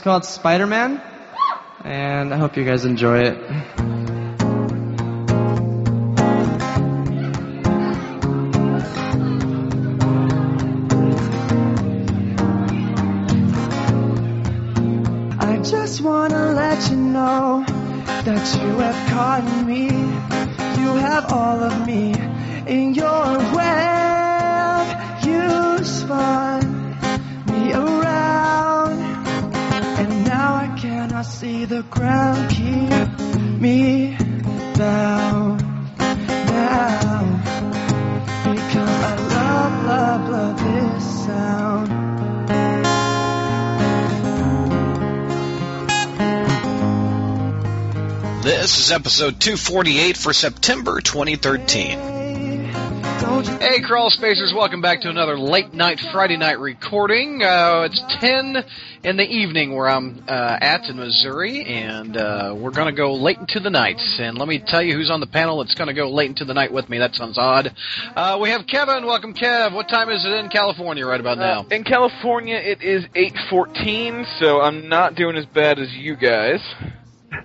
It's called Spider Man, and I hope you guys enjoy it. I just wanna let you know that you have caught me. You have all of me in your web. You spun the ground. Keep me down now, because I love, love, love this sound. This is episode 248 for September 2013. Hey, Crawl Spacers, welcome back to another late night Friday night recording. Uh, it's 10 in the evening where I'm uh, at in Missouri, and uh, we're going to go late into the night. And let me tell you who's on the panel that's going to go late into the night with me. That sounds odd. Uh, we have Kevin. Welcome, Kev. What time is it in California right about now? Uh, in California, it is 8:14, so I'm not doing as bad as you guys.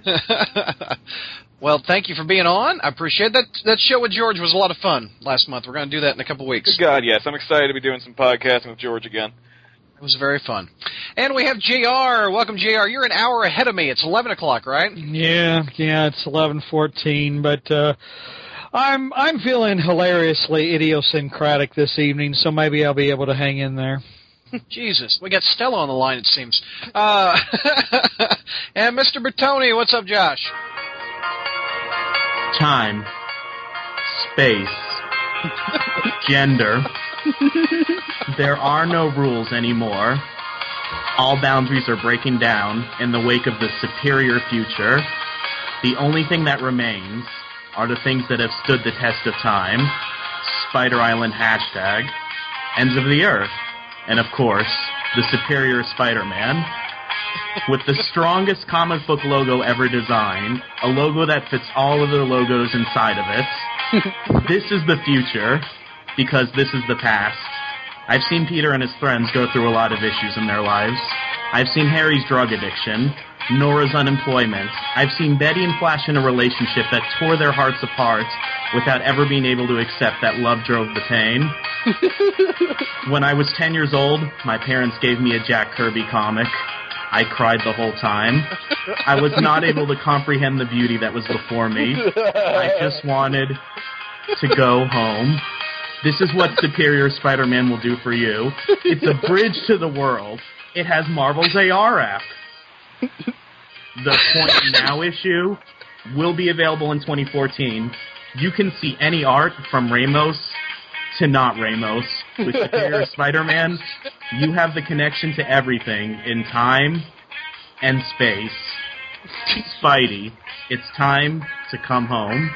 well, thank you for being on. I appreciate that. That show with George was a lot of fun last month. We're going to do that in a couple weeks. Good God, yes, I'm excited to be doing some podcasting with George again. It was very fun. And we have JR. Welcome, JR. You're an hour ahead of me. It's 11 o'clock, right? Yeah, yeah, it's eleven fourteen, but uh I'm I'm feeling hilariously idiosyncratic this evening, so maybe I'll be able to hang in there. Jesus, we got Stella on the line, it seems. Uh, and Mr. Bertoni, what's up, Josh? Time, space, gender. there are no rules anymore. All boundaries are breaking down in the wake of the superior future. The only thing that remains are the things that have stood the test of time. Spider Island hashtag, ends of the earth, and of course, the superior Spider-Man with the strongest comic book logo ever designed, a logo that fits all of the logos inside of it. this is the future, because this is the past. I've seen Peter and his friends go through a lot of issues in their lives. I've seen Harry's drug addiction, Norah's unemployment. I've seen Betty and Flash in a relationship that tore their hearts apart without ever being able to accept that love drove the pain. when I was 10 years old, my parents gave me a Jack Kirby comic. I cried the whole time. I was not able to comprehend the beauty that was before me. I just wanted to go home. This is what Superior Spider-Man will do for you. It's a bridge to the world. It has Marvel's AR app. The Point Now issue will be available in 2014. You can see any art from Ramos to not Ramos. With Superior Spider-Man, you have the connection to everything in time and space. Spidey, it's time to come home.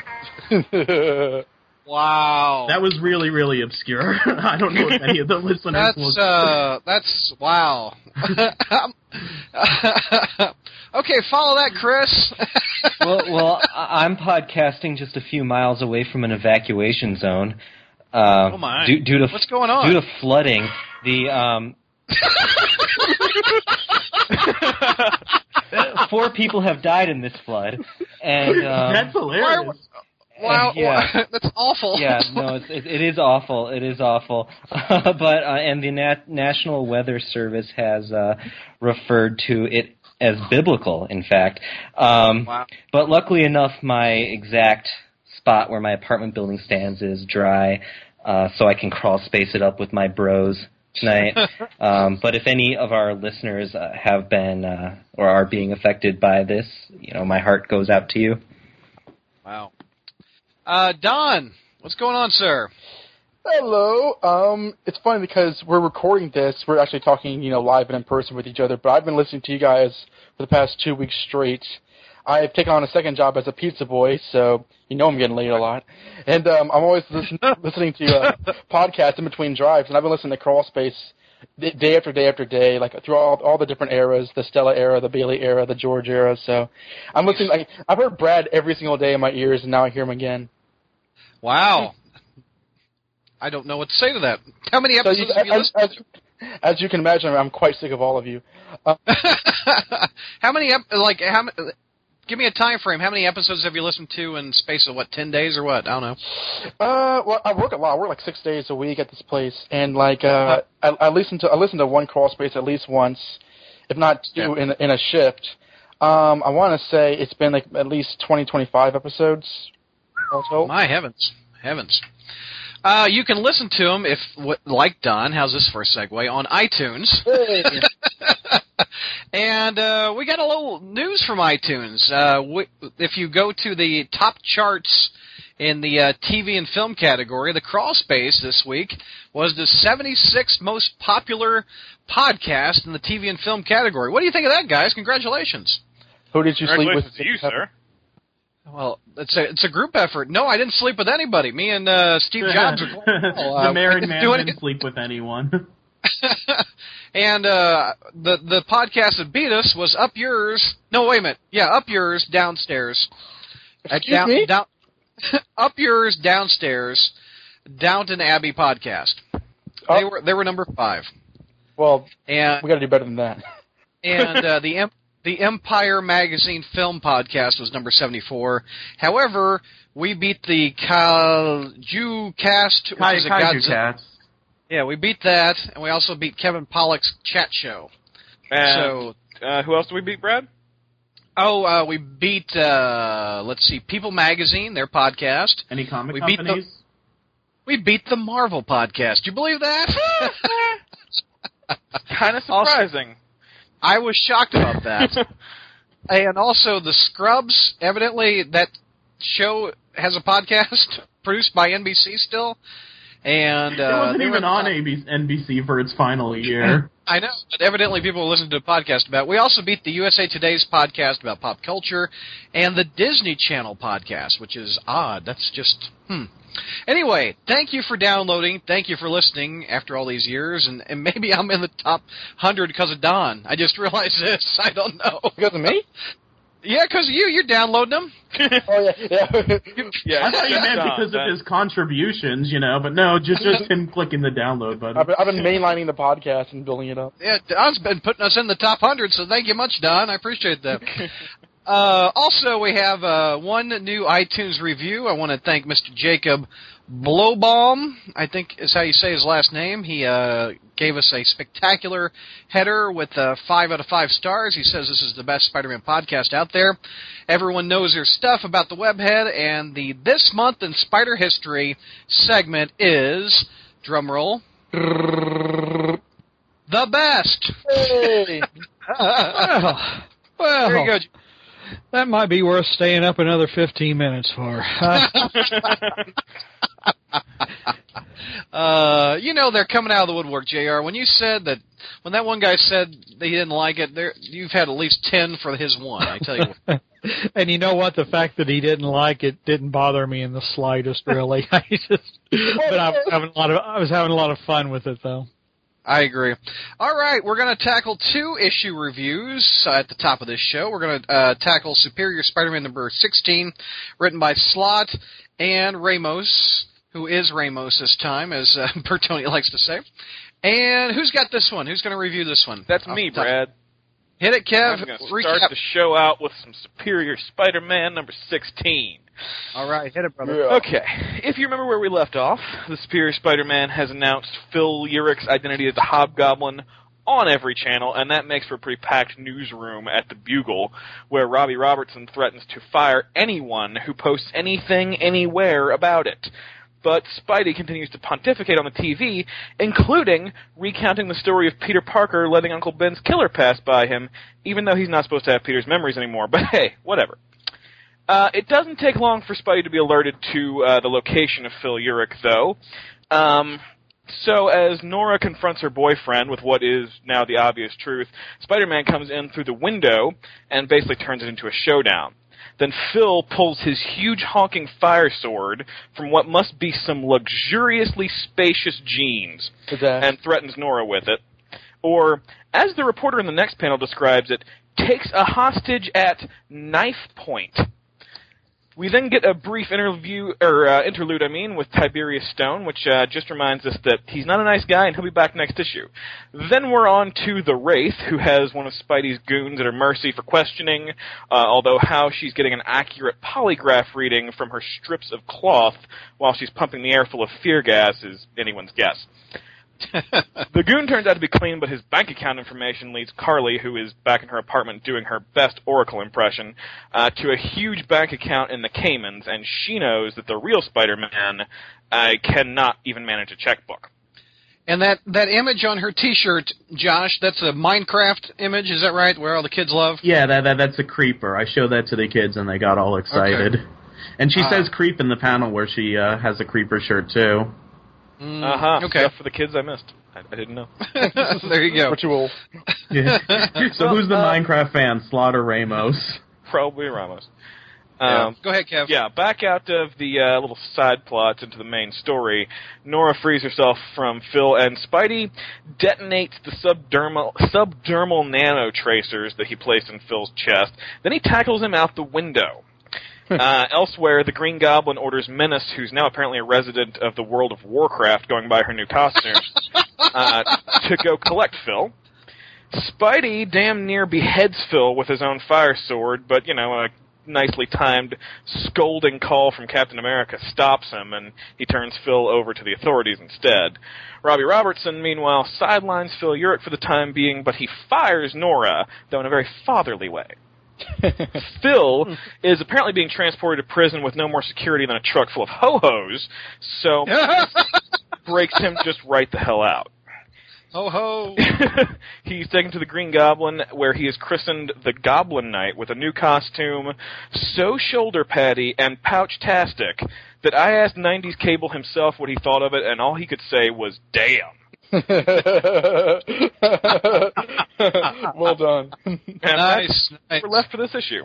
Wow. That was really, really obscure. I don't know if any of the listeners will. That's uh, that's wow. okay, follow that, Chris. well, well, I- I'm podcasting just a few miles away from an evacuation zone. Uh, Oh, my. Due, due to What's going on? Due to flooding, the um, four people have died in this flood, and um, That's hilarious. wow, yeah. that's awful. yeah, no, it's, it, it is awful. It is awful. but uh, and the Nat- National Weather Service has uh, referred to it as biblical. In fact, um, Wow. but luckily enough, my exact spot where my apartment building stands is dry, uh, so I can crawl space it up with my bros tonight. um, but if any of our listeners uh, have been uh, or are being affected by this, you know, my heart goes out to you. Wow. Uh, Don, what's going on, sir? Hello. Um, it's funny because we're recording this. We're actually talking, you know, live and in person with each other. But I've been listening to you guys for the past two weeks straight. I've taken on a second job as a pizza boy, so you know I'm getting late a lot. And um, I'm always listen, listening to uh, podcasts in between drives, and I've been listening to Crawl Space day after day after day, like through all, all the different eras, the Stella era, the Bailey era, the George era. So I'm listening. Like I've heard Brad every single day in my ears, and now I hear him again. Wow. I don't know what to say to that. How many So episodes you, have you as, listened as, to? As you can imagine, I'm quite sick of all of you. Uh, how many like how many? Give me a time frame. How many episodes have you listened to in space of what ten days or what? I don't know. Uh, well, I work a lot. I work like six days a week at this place, and like uh, I, I listen to I listen to one crawl space at least once, if not two in in a shift. Um, I want to say it's been like at least twenty twenty five episodes. Also. My heavens, heavens. Uh, you can listen to them if, what, like Don. How's this for a segue on iTunes? Hey. and uh, we got a little news from iTunes. Uh, we, if you go to the top charts in the uh, TV and film category, the Crawl Space this week was the 76th most popular podcast in the TV and film category. What do you think of that, guys? Congratulations. Who did you sleep with? To you, sir. Well, it's a it's a group effort. No, I didn't sleep with anybody. Me and uh, Steve Jobs are well, the uh, married we didn't man didn't sleep with anyone. And uh, the the podcast that beat us was Up Yours. No, wait a minute. Yeah, Up Yours downstairs. At Excuse down, me? Down, up Yours downstairs. Downton Abbey podcast. They Oh. were they were number five. Well, And we got to do better than that. and uh, the em- the Empire Magazine Film Podcast was number seventy four. However, we beat the Kaiju Cast, which Kai, is Kaiju Godzilla- cats. Yeah, we beat that, and we also beat Kevin Pollak's Chat Show. And so, uh, who else did we beat, Brad? oh, uh, we beat uh, let's see, People Magazine, their podcast. Any comic We beat the- companies? We beat the Marvel podcast. Do You believe that? Kind of surprising. I was shocked about that. and also the Scrubs. Evidently, that show has a podcast produced by NBC still. And uh, it wasn't even in on ABC, NBC for its final year. I know, but evidently people listen to a podcast about. it. We also beat the USA Today's podcast about pop culture, and the Disney Channel podcast, which is odd. That's just hmm. Anyway, thank you for downloading. Thank you for listening after all these years, and, and maybe I'm in the top hundred because of Don. I just realized this. I don't know. Because of me? Yeah, because you. You're downloading them. Oh yeah, yeah. yeah, I thought you meant Don, because that- of his contributions, you know, but no, just just him clicking the download button. I've been, I've been mainlining the podcast and building it up. Yeah, Don's been putting us in the top hundred, so thank you much, Don. I appreciate that. uh, also, we have uh, one new iTunes review. I want to thank Mr. Jacob Blowbaum. I think is how you say his last name. He uh, gave us a spectacular header with uh, five out of five stars. He says this is the best Spider-Man podcast out there. Everyone knows their stuff about the webhead, and the this month in Spider history segment is drumroll. The best. Hey! Well, well, Very good. That might be worth staying up another 15 minutes for. Uh, you know they're coming out of the woodwork, Jr. When you said that, when that one guy said that he didn't like it, there you've had at least ten for his one. I tell you. what. and you know what? The fact that he didn't like it didn't bother me in the slightest, really. I just, but I was having a lot of I was having a lot of fun with it, though. I agree. All right, we're going to tackle two issue reviews uh, at the top of this show. We're going to uh, tackle Superior Spider-Man number 16, written by Slott and Ramos, who is Ramos this time, as uh, Bertoni likes to say. And who's got this one? Who's going to review this one? That's Off me. Brad. Hit it, Kev. I'm going to start the show out with some Superior Spider-Man number 16. All right, hit it, brother. Yeah. Okay, if you remember where we left off, the Superior Spider-Man has announced Phil Urich's identity as the Hobgoblin on every channel, and that makes for a pretty packed newsroom at the Bugle, where Robbie Robertson threatens to fire anyone who posts anything anywhere about it. But Spidey continues to pontificate on the TV, including recounting the story of Peter Parker letting Uncle Ben's killer pass by him, even though he's not supposed to have Peter's memories anymore. But hey, whatever. Uh, it doesn't take long for Spidey to be alerted to uh, the location of Phil Urich, though. Um, so as Norah confronts her boyfriend with what is now the obvious truth, Spider-Man comes in through the window and basically turns it into a showdown. Then Phil pulls his huge honking fire sword from what must be some luxuriously spacious jeans and threatens Norah with it. Or, as the reporter in the next panel describes it, takes a hostage at knife point. We then get a brief interview or uh, interlude, I mean, with Tiberius Stone, which uh, just reminds us that he's not a nice guy and he'll be back next issue. Then we're on to the Wraith, who has one of Spidey's goons at her mercy for questioning. Uh, although how she's getting an accurate polygraph reading from her strips of cloth while she's pumping the air full of fear gas is anyone's guess. the goon turns out to be clean, but his bank account information leads Carlie, who is back in her apartment doing her best Oracle impression, uh, to a huge bank account in the Caymans, and she knows that the real Spider-Man uh, cannot even manage a checkbook. And that that image on her T-shirt, Josh, that's a Minecraft image, is that right? Where all the kids love. Yeah, that, that that's a creeper. I showed that to the kids and they got all excited. And she Ah. says creep in the panel where she uh, has a creeper shirt too. Mm, Uh huh. Okay. Stuff for the kids I missed. I, I didn't know. there you go. Which will. Yeah. so Well, who's the uh, Minecraft fan? Slaughter Ramos. Probably Ramos. Yeah. Um, Go ahead, Kev. Yeah, back out of the uh, little side plots into the main story. Norah frees herself from Phil, and Spidey detonates the subdermal subdermal nano tracers that he placed in Phil's chest. Then he tackles him out the window. uh, elsewhere, the Green Goblin orders Menace, who's now apparently a resident of the world of Warcraft, going by her new costume, uh, to go collect Phil. Spidey damn near beheads Phil with his own fire sword, but you know, a nicely timed scolding call from Captain America stops him, and he turns Phil over to the authorities instead. Robbie Robertson, meanwhile, sidelines Phil Urich for the time being, but he fires Norah, though in a very fatherly way. Phil is apparently being transported to prison with no more security than a truck full of ho-hos, so breaks him just right the hell out. Ho ho. He's taken to the Green Goblin, where he is christened the Goblin Knight with a new costume, so shoulder paddy and pouch-tastic that I asked 90s Cable himself what he thought of it, and all he could say was, damn. well done. And nice. nice. we're left for this issue.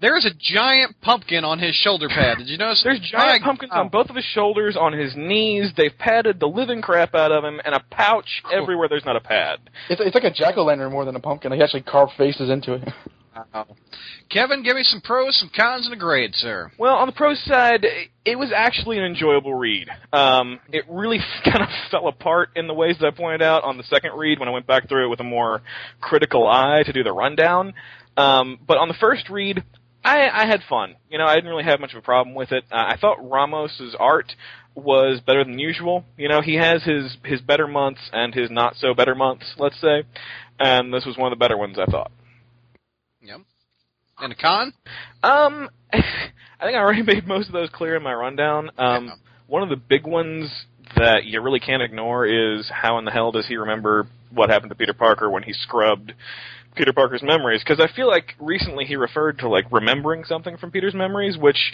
There's a giant pumpkin on his shoulder pad. Did you notice? There's giant My pumpkins God. on both of his shoulders, on his knees. They've padded the living crap out of him, and a pouch everywhere there's not a pad. It's, it's like a jack o' lantern more than a pumpkin. He actually carved faces into it. Wow. Kevin, give me some pros, some cons, and a grade, sir. Well, on the pro side, it was actually an enjoyable read. Um, it really kind of fell apart in the ways that I pointed out on the second read when I went back through it with a more critical eye to do the rundown. Um, but on the first read, I, I had fun. You know, I didn't really have much of a problem with it. Uh, I thought Ramos's art was better than usual. You know, he has his his better months and his not so better months, let's say. And this was one of the better ones, I thought. Yep. And a con? Um, I think I already made most of those clear in my rundown. Um, Yeah. one of the big ones that you really can't ignore is how in the hell does he remember what happened to Peter Parker when he scrubbed Peter Parker's memories? Because I feel like recently he referred to like remembering something from Peter's memories, which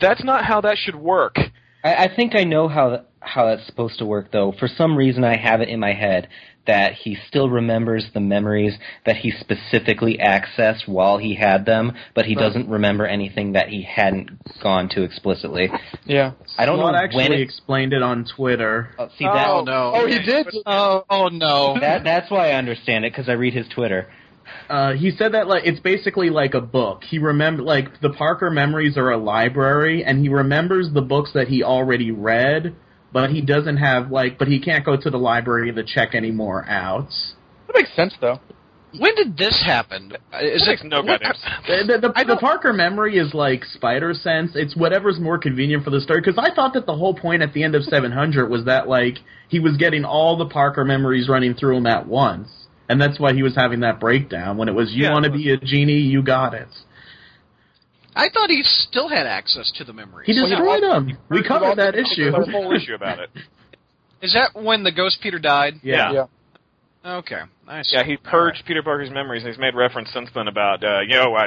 that's not how that should work. I, I think I know how how that's supposed to work, though. For some reason, I have it in my head that he still remembers the memories that he specifically accessed while he had them, but he Right. doesn't remember anything that he hadn't gone to explicitly. Yeah. I don't Slott know actually when it. explained it on Twitter. Oh, see that? Oh, no. Oh, he did. Oh, oh no. That that's why I understand it because I read his Twitter. Uh, he said that like it's basically like a book. He remember like the Parker memories are a library, and he remembers the books that he already read, but he doesn't have like, but he can't go to the library to check any more out. That makes sense, though. when did this happen? Is That it makes no what- goddamn sense. The, the, I the Parker memory is like spider sense. It's whatever's more convenient for the story. Because I thought that the whole point at the end of 700 was that like he was getting all the Parker memories running through him at once, and that's why he was having that breakdown when it was you Yeah. want to be a genie, you got it. I thought he still had access to the memories. He destroyed them. We covered that issue. There's a whole issue about it. Is that when the Ghost Peter died? Yeah. Yeah. Okay, nice. Yeah, he purged Peter Parker's memories, and he's made reference since then about, uh, you know, I,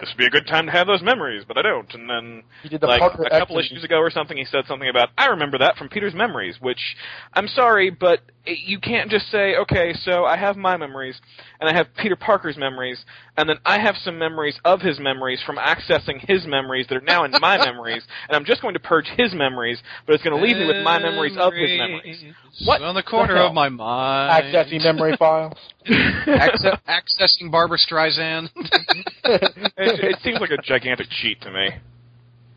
this would be a good time to have those memories, but I don't. And then, He did the like Parker a couple X issues ago or something, he said something about, I remember that from Peter's memories, which, I'm sorry, but you can't just say, okay, so I have my memories, and I have Peter Parker's memories, and then I have some memories of his memories from accessing his memories that are now in my memories, and I'm just going to purge his memories, but it's going to leave me with my memories of his memories. What on the corner the of my mind? Accessing memory files. Acce- accessing Barbra Streisand. it, it seems like a gigantic cheat to me.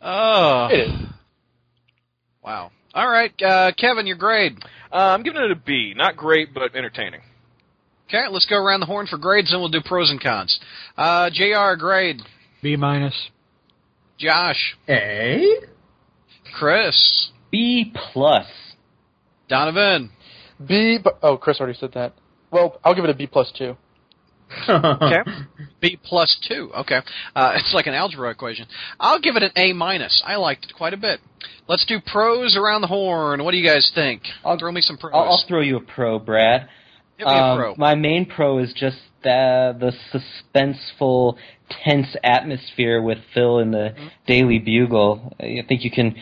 Oh. It is. Wow. All right, uh, Kevin, your grade. Uh, I'm giving it a B. Not great, but entertaining. Okay, let's go around the horn for grades, and we'll do pros and cons. Uh, Jr. grade. B minus. Josh. A. Chris. B plus. Donovan. B. But, oh, Chris already said that. Well, I'll give it a B plus two. Okay. B plus two. Okay. Uh, it's like an algebra equation. I'll give it an A minus. I liked it quite a bit. Let's do pros around the horn. What do you guys think? I'll- throw me some pros. I'll, I'll throw you a pro, Brad. Give me a Um. My main pro is just the the suspenseful, tense atmosphere with Phil in the Mm-hmm. Daily Bugle. I think you can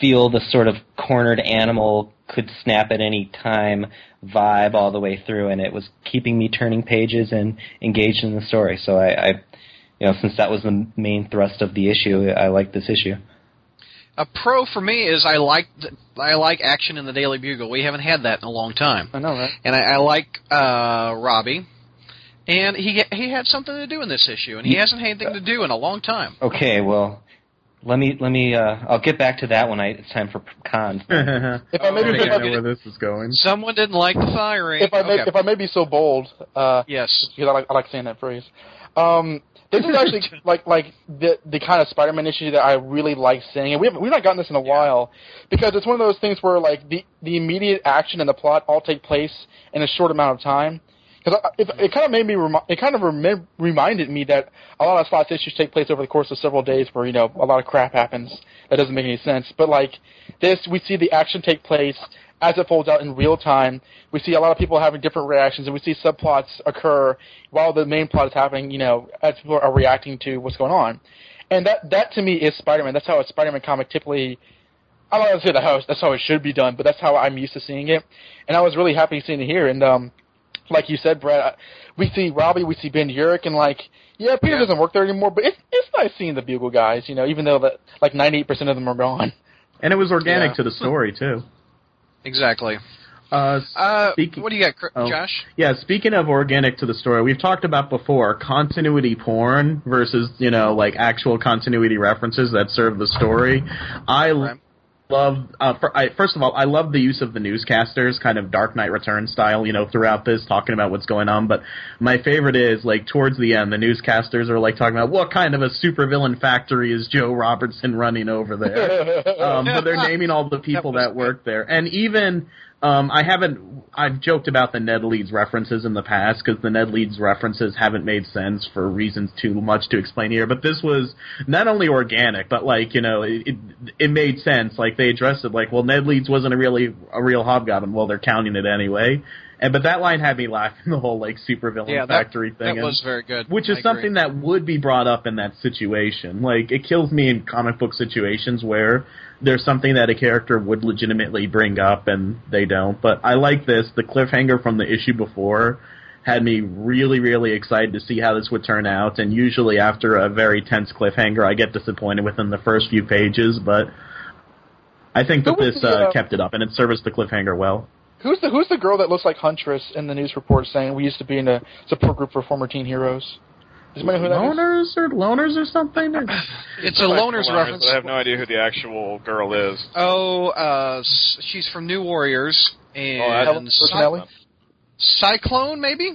feel the sort of cornered animal could snap at any time vibe all the way through, and it was keeping me turning pages and engaged in the story. So I, I you know, since that was the main thrust of the issue, I like this issue. A pro for me is I like I like action in the Daily Bugle. We haven't had that in a long time, I know, right? and I, I like uh, Robbie. And he he had something to do in this issue, and he hasn't had anything to do in a long time. Okay, well, let me let me. Uh, I'll get back to that when I, it's time for cons. I If I may, think if I I, know where this is going. Someone didn't like the firing. if I may, Okay. if I may be so bold, uh, yes. because I like I like saying that phrase. Um, this is actually like like the the kind of Spider-Man issue that I really like seeing, and we haven't we've not gotten this in a while because it's one of those things where like the the immediate action and the plot all take place in a short amount of time. Because it, it kind of made me remi- it kind of remem- reminded me that a lot of Slott's issues take place over the course of several days, where you know a lot of crap happens that doesn't make any sense. But like this, we see the action take place as it folds out in real time. We see a lot of people having different reactions, and we see subplots occur while the main plot is happening. You know, as people are reacting to what's going on, and that that to me is Spider-Man. That's how a Spider-Man comic typically. I don't want to say that how that's how it should be done, but that's how I'm used to seeing it, and I was really happy seeing it here. And um, like you said, Brad, we see Robbie, we see Ben Urich, and like, yeah, Peter Yeah. doesn't work there anymore, but it's it's nice seeing the Bugle guys. You know, even though that like 98% of them are gone. And it was organic Yeah. to the story too. Exactly. Uh, Uh, what do you got, Cr- Oh. Josh? yeah, speaking of organic to the story, we've talked about before continuity porn versus you know like actual continuity references that serve the story. I Right. Love uh, for, I, first of all, I love the use of the newscasters, kind of Dark Knight Return style, you know, throughout this, talking about what's going on. But my favorite is like towards the end, the newscasters are like talking about what kind of a supervillain factory is Joe Robertson running over there. um, but they're naming all the people was that, work there, and even um, I haven't. I've joked about the Ned Leeds references in the past because the Ned Leeds references haven't made sense for reasons too much to explain here. But this was not only organic, but like you know, it it, it made sense. Like they addressed it, like, well, Ned Leeds wasn't a really a real hobgoblin. Well, they're counting it anyway. And but that line had me laughing the whole like supervillain Yeah, that, factory thing. that and- was very good. which I is agree. something that would be brought up in that situation. Like it kills me in comic book situations where there's something that a character would legitimately bring up and they don't. But I like this. The cliffhanger from the issue before had me really, really excited to see how this would turn out. And usually after a very tense cliffhanger, I get disappointed within the first few pages. But I think that this uh, kept it up and it serviced the cliffhanger well. Who's the Who's the girl that looks like Huntress in the news report saying we used to be in a support group for former teen heroes? Does anybody know who that is? Loners or loners or something? It's a loner's But reference. I have no idea who the actual girl is. Oh, uh, she's from New Warriors and Helen Personelli? Cyclone, maybe.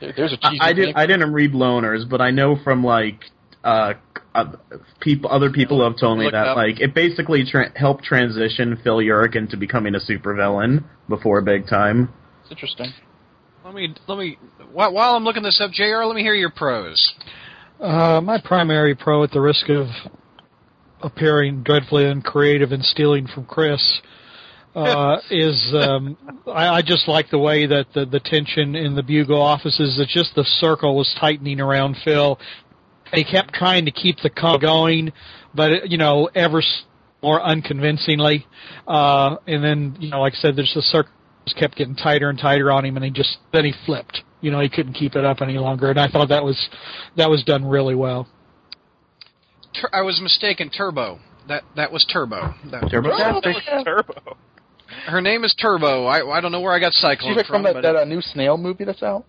There- There's a I, cheesy I name. did. I didn't read loners, but I know from like uh, uh people, other people have told me Look that up. like it basically tra- helped transition Phil Urich into becoming a supervillain before big time. It's interesting. Let me let me while, while I'm looking this up, Jr. Let me hear your pros. Uh, my primary pro, at the risk of appearing dreadfully uncreative and stealing from Chris, uh, is um, I, I just like the way that the, the tension in the Bugle offices, that just the circle was tightening around Phil. He kept trying to keep the con going, but you know, ever more unconvincingly. Uh, and then, you know, like I said, there's the circle just kept getting tighter and tighter on him, and he just then he flipped. You know, he couldn't keep it up any longer, and I thought that was that was done really well. Tur- I was mistaken. Turbo. That that was Turbo. That, Turbotastic. Turbo. her name is Turbo. I I don't know where I got Cyclone She's like from that, but that uh, new snail movie that's out.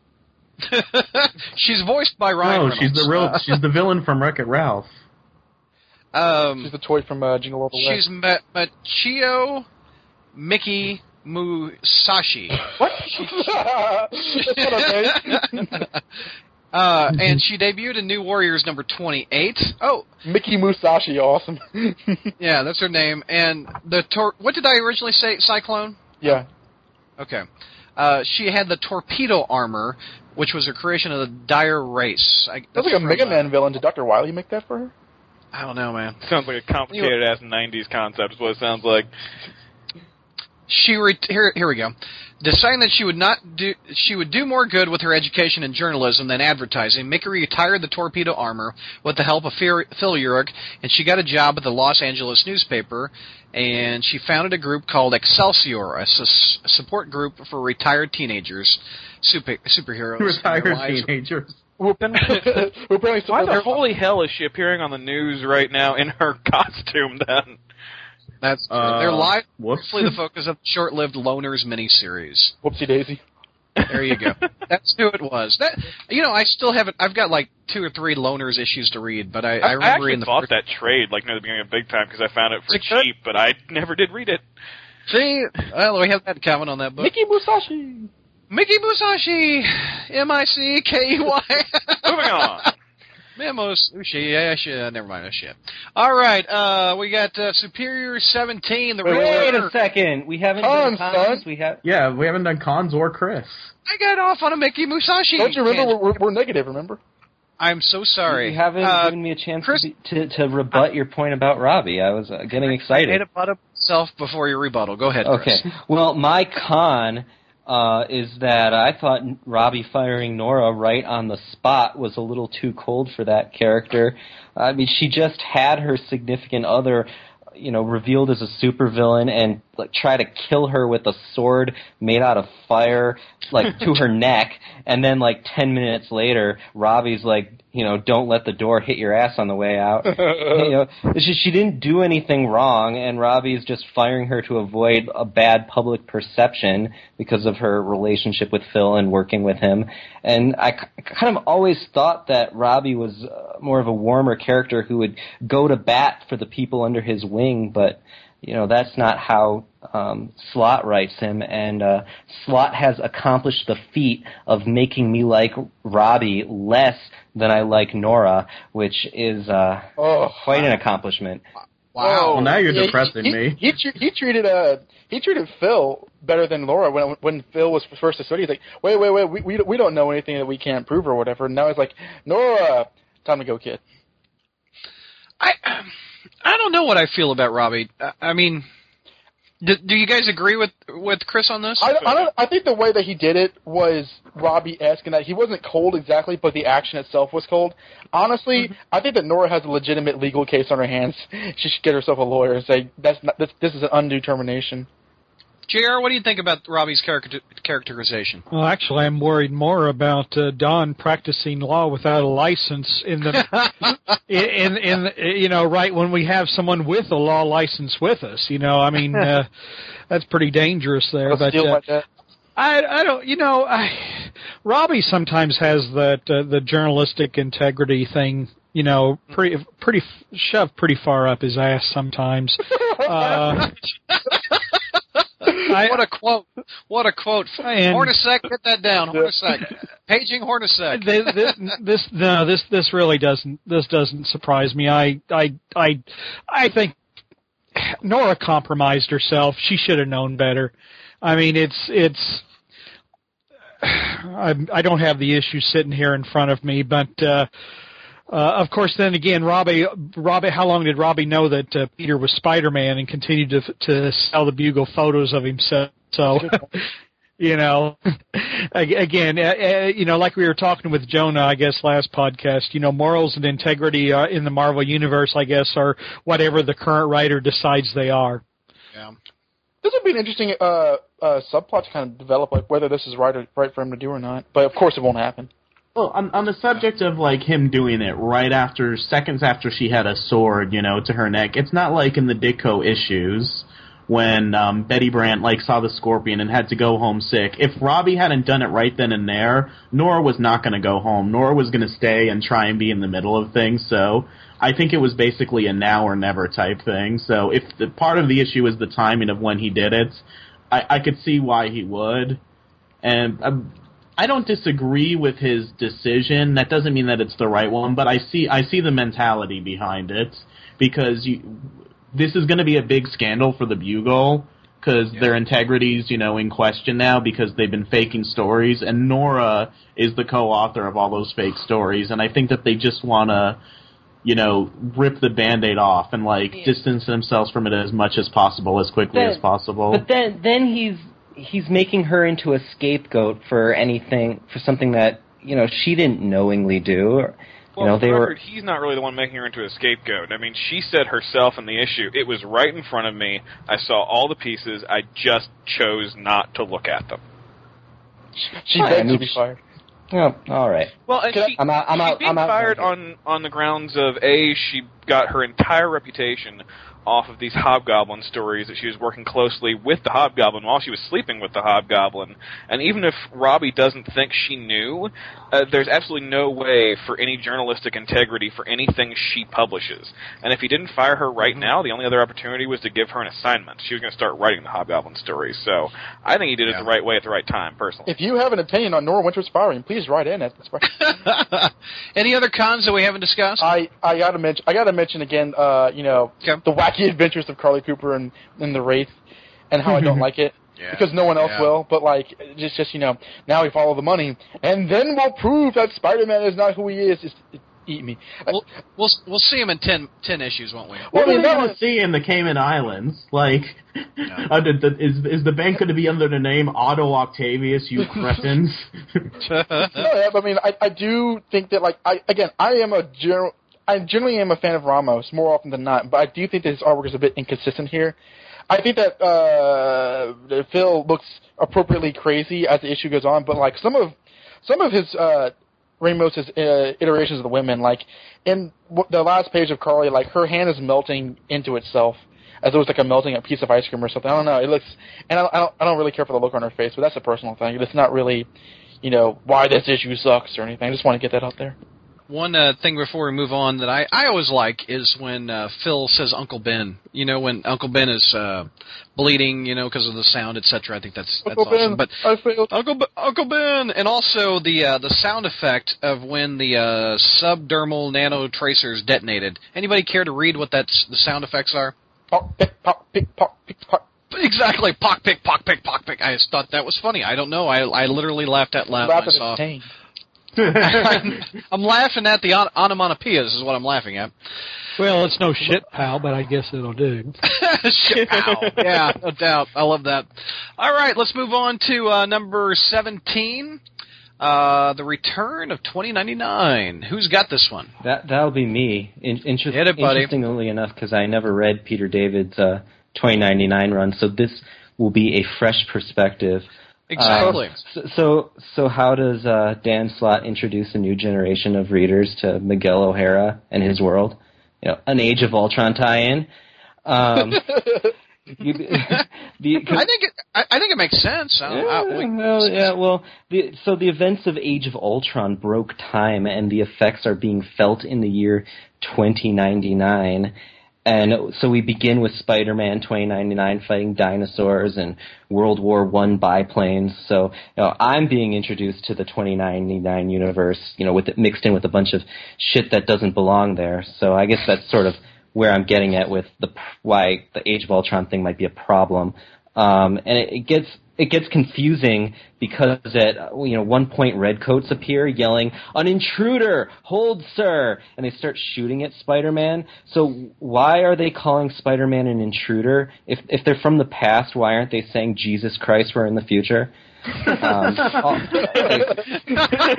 she's voiced by Ryan. No, she's the real. She's the villain from Wreck It Ralph. Um, She's the toy from uh, Jingle All the Way. she's Ma- Michiko Mickey Musashi. what? That's not. Uh, and she debuted in New Warriors number 28. Oh, Mickey Musashi, awesome. yeah, that's her name. And the tor- what did I originally say? Cyclone. yeah. Okay. Uh, she had the torpedo armor, which was a creation of the Dire Wraiths. I, That's that's like a from, Mega uh, Man villain. Did Dr. Wily make that for her? I don't know, man. Sounds like a complicated ass '90s concept. Is what it sounds like. She re- here here we go. Deciding that she would not do she would do more good with her education in journalism than advertising, Mickey retired the torpedo armor with the help of Phil Phil Urich, and she got a job at the Los Angeles newspaper. And she founded a group called Excelsior, a, sus- a support group for retired teenagers, super, superheroes. and their Retired lives- teenagers. Who apparently who apparently Why the holy hell is she appearing on the news right now in her costume? Then That's true. Uh, Their live whoops. the focus of the short-lived Loners miniseries. Whoopsie Daisy. There you go. That's who it was. That you know, I still haven't. I've got like two or three Loners issues to read, but I, I I, remember actually in the bought first, that trade like near the beginning of Big Time because I found it for Is it good? cheap, but I never did read it. See, well, we have that comment on that book. Mickey Musashi. Mickey Musashi, M I C K E Y. Moving on. Memos. Oh, shit. Yeah, shit. Never mind. Oh, shit. All right. Uh, we got uh, Superior 17. The Wait, Wait Return. a second. We haven't Cons, done cons. son. We have. Yeah, we haven't done cons or Chris. I got off on a Mickey Musashi. Don't you remember? We're, we're, we're negative. Remember? I'm so sorry. You haven't Uh, given me a chance Chris- to, be, to to rebut your point about Robbie. I was uh, getting I excited. made a butt of myself before your rebuttal. Go ahead, Chris. Okay. Well, my con uh, is that I thought Robbie firing Norah right on the spot was a little too cold for that character. I mean, she just had her significant other, you know, revealed as a supervillain and like try to kill her with a sword made out of fire, like to her neck, and then like ten minutes later, Robbie's like, you know, don't let the door hit your ass on the way out. you know, she, she didn't do anything wrong, and Robbie's just firing her to avoid a bad public perception because of her relationship with Phil and working with him. And I k- kind of always thought that Robbie was uh, more of a warmer character who would go to bat for the people under his wing, but you know that's not how um, Slott writes him, and uh, Slott has accomplished the feat of making me like Robbie less than I like Norah, which is uh, Oh, quite an accomplishment. Wow. Well, now you're Yeah, depressing he, me. He, he, he treated uh he treated Phil better than Laura when when Phil was first to study. He's like, wait, wait, wait, we we we don't know anything that we can't prove or whatever. And now he's like, Norah, time to go, kid. I I don't know what I feel about Robbie. I, I mean, do, do you guys agree with with Chris on this? I, I don't. I think the way that he did it was Robbie-esque, in that he wasn't cold exactly, but the action itself was cold. Honestly, mm-hmm. I think that Norah has a legitimate legal case on her hands. She should get herself a lawyer and say that's not, this. This is an undue termination. Jr. What do you think about Robbie's character, characterization? Well, actually, I'm worried more about uh, Don practicing law without a license in the in, in in you know right when we have someone with a law license with us. You know, I mean uh, that's pretty dangerous there. Let's but uh. I I don't you know I Robbie sometimes has that uh, the journalistic integrity thing. You know, pretty pretty shoved pretty far up his ass sometimes. Uh, I, what a quote! What a quote! And- Hornacek, get that down. Hornacek, paging Hornacek. this, this, this no this this really doesn't this doesn't surprise me. I I I I think Norah compromised herself. She should have known better. I mean, it's it's. I I don't have the issue sitting here in front of me, but uh, uh, of course, then again, Robbie Robbie, how long did Robbie know that uh, Peter was Spider Man and continued to to sell the Bugle photos of himself? So. you know again uh, uh, you know like we were talking with jonah i guess last podcast you know morals and integrity uh, in the marvel universe i guess are whatever the current writer decides they are Yeah. This would be an interesting uh, uh, subplot to kind of develop, like whether this is right or, right for him to do or not. But of course, it won't happen. Well, on, on the subject of like him doing it right after seconds after she had a sword, you know, to her neck, it's not like in the Ditko issues when um, Betty Brant like saw the scorpion and had to go home sick. If Robbie hadn't done it right then and there, Norah was not going to go home. Norah was going to stay and try and be in the middle of things. So I think it was basically a now or never type thing. So if the part of the issue is the timing of when he did it, I, I could see why he would. And um, I don't disagree with his decision. That doesn't mean that it's the right one, but I see I see the mentality behind it because you, this is going to be a big scandal for the Bugle because their integrity's you know in question now because they've been faking stories, and Norah is the co-author of all those fake stories, and I think that they just want to you know, rip the band-aid off and like Yeah. distance themselves from it as much as possible, as quickly But- as possible. But then then he's he's making her into a scapegoat for anything for something that you know she didn't knowingly do. Or, Well, you know they the were he's not really the one making her into a scapegoat. I mean, she said herself in the issue, it was right in front of me. I saw all the pieces. I just chose not to look at them. She Fine, I begged to be fired. Oh, all right. Well, and Can I- she, I'm out- I'm she's out- being I'm out. fired on on the grounds of a she got her entire reputation off of these hobgoblin stories that she was working closely with the hobgoblin while she was sleeping with the hobgoblin. And even if Robbie doesn't think she knew, uh, there's absolutely no way for any journalistic integrity for anything she publishes. And if he didn't fire her right now, the only other opportunity was to give her an assignment. She was going to start writing the hobgoblin stories. So I think he did it the right way at the right time, personally. If you have an opinion on Norah Winter's firing, please write in at this Any other cons that we haven't discussed? I I gotta mention I gotta mention again uh you know Okay. the wacky adventures of Carlie Cooper and, and the Wraith and how I don't like it Yeah. because no one else Yeah. will but like just just you know now we follow the money and then we'll prove that Spider-Man is not who he is just eat me We'll, we'll we'll see him in 10, 10 issues, won't we? well, What I are mean they that going to see in the Cayman Islands? Like, uh, the, the, is is the bank going to be under the name Otto Octavius? You cretins! no, yeah, but I mean I I do think that like I again I am a general I generally am a fan of Ramos more often than not but I do think that his artwork is a bit inconsistent here. I think that uh, Phil looks appropriately crazy as the issue goes on, but like some of some of his uh, Ramos's uh, iterations of the women, like in w- the last page of Carlie, like her hand is melting into itself as it was like a melting a piece of ice cream or something. I don't know. It looks, and I I don't, I don't really care for the look on her face, but that's a personal thing. It's not really, you know, why this issue sucks or anything. I just want to get that out there. One uh, thing before we move on that I, I always like is when uh, Phil says Uncle Ben. You know, when Uncle Ben is uh, bleeding, you know, because of the sound, etc. I think that's that's Uncle awesome. Ben, But I failed. Uncle B- Uncle Ben, and also the uh, the sound effect of when the uh, subdermal nano tracers detonated. Anybody care to read what that's the sound effects are? Pop, pick, pop, pick, pop, pick, pop. Exactly, pock pick, pock pick, pock pick. I just thought that was funny. I don't know. I I literally laughed out loud Laugh when I at saw. the pain. I'm laughing at the on- onomatopoeias. Is what I'm laughing at. Well, it's no shit, pal, but I guess it'll do. Shit, pal. yeah, no doubt. I love that. All right, let's move on to uh, number 17. Uh, the return of 2099. Who's got this one? That that'll be me. In, inter- Hit it, buddy. Interestingly enough, because I never read Peter David's uh, 2099 run, so this will be a fresh perspective. Exactly. Um, so, so, how does uh, Dan Slott introduce a new generation of readers to Miguel O'Hara and his world? You know, an Age of Ultron tie-in. Um, you, the, I think it, I, I think it makes sense. I, yeah, well, yeah, well, the, so the events of Age of Ultron broke time, and the effects are being felt in the year 2099. And so we begin with Spider-Man 2099 fighting dinosaurs and World War One biplanes. So you know, I'm being introduced to the 2099 universe, you know, with it mixed in with a bunch of shit that doesn't belong there. So I guess that's sort of where I'm getting at with the why the Age of Ultron thing might be a problem. Um, and it, it gets it gets confusing because at you know one point redcoats appear yelling an intruder hold sir and they start shooting at spider-man so why are they calling spider-man an intruder if if they're from the past why aren't they saying jesus christ we're in the future um, oh,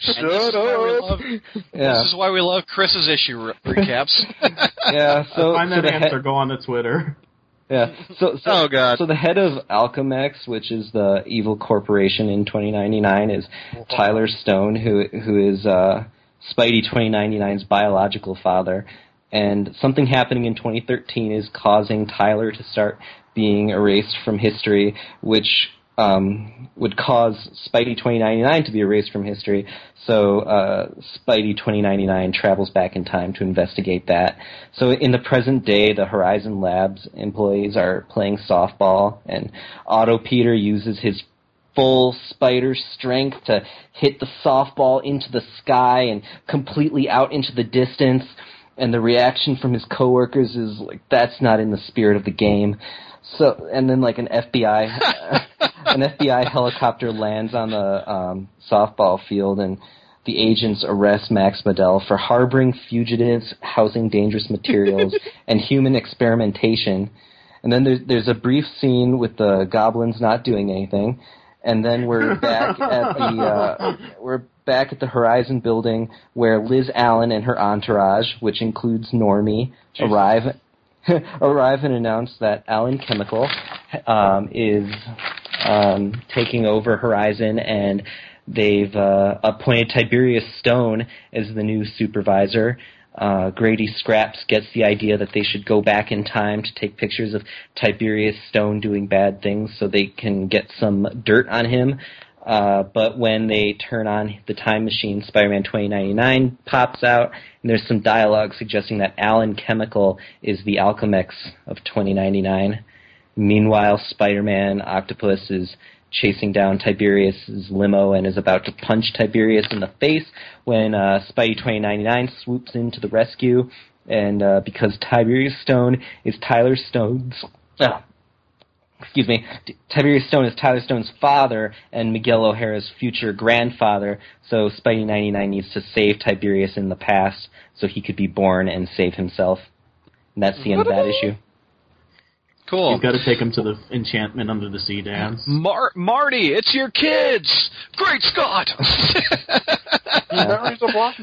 Shut up. yeah This is why we love Chris's issue re- recaps. yeah so Find so that the he- answer. Go on to Twitter. Yeah. So, so Oh, God. So the head of Alchemax, which is the evil corporation in 2099, is Tyler Stone, who who is uh, Spidey 2099's biological father, and something happening in 2013 is causing Tyler to start being erased from history, which um, would cause Spidey 2099 to be erased from history. So uh, Spidey 2099 travels back in time to investigate that. So in the present day, the Horizon Labs employees are playing softball, and Otto Peter uses his full spider strength to hit the softball into the sky and completely out into the distance. And the reaction from his coworkers is like, "That's not in the spirit of the game." So, and then like an FBI, an FBI helicopter lands on the um, softball field, and the agents arrest Max Modell for harboring fugitives, housing dangerous materials, and human experimentation. And then there's there's a brief scene with the goblins not doing anything, and then we're back at the uh, we're back at the Horizon building where Liz Allen and her entourage, which includes Normie, arrive arrive and announce that Allen Chemical um, is um, taking over Horizon, and they've uh, appointed Tiberius Stone as the new supervisor. Uh, Grady Scraps gets the idea that they should go back in time to take pictures of Tiberius Stone doing bad things so they can get some dirt on him. Uh, but when they turn on the time machine, Spider-Man 2099 pops out, and there's some dialogue suggesting that Allen Chemical is the Alchemax of 2099. Meanwhile, Spider-Man Octopus is chasing down Tiberius's limo and is about to punch Tiberius in the face when uh, Spidey 2099 swoops in to the rescue. And uh, because Tiberius Stone is Tyler Stone's, uh, excuse me, Tiberius Stone is Tyler Stone's father and Miguel O'Hara's future grandfather. So Spidey 99 needs to save Tiberius in the past so he could be born and save himself. And that's the end of that issue. Cool. You've got to take him to the enchantment under the sea dance. Mar- Marty, it's your kids. Great Scott. Memories of Block.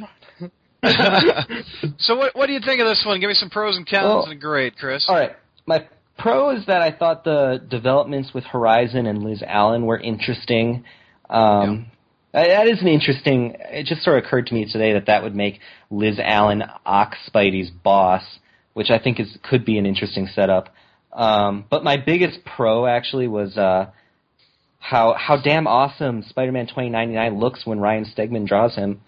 so what what do you think of this one? Give me some pros and cons Well- and a grade, Chris. All right. My pro is that I thought the developments with Horizon and Liz Allen were interesting. Um, that- That is an interesting. It just sort of occurred to me today that that would make Liz Allen Ock Spidey's boss, which I think is could be an interesting setup. Um, but my biggest pro actually was uh, how how damn awesome Spider-Man 2099 looks when Ryan Stegman draws him.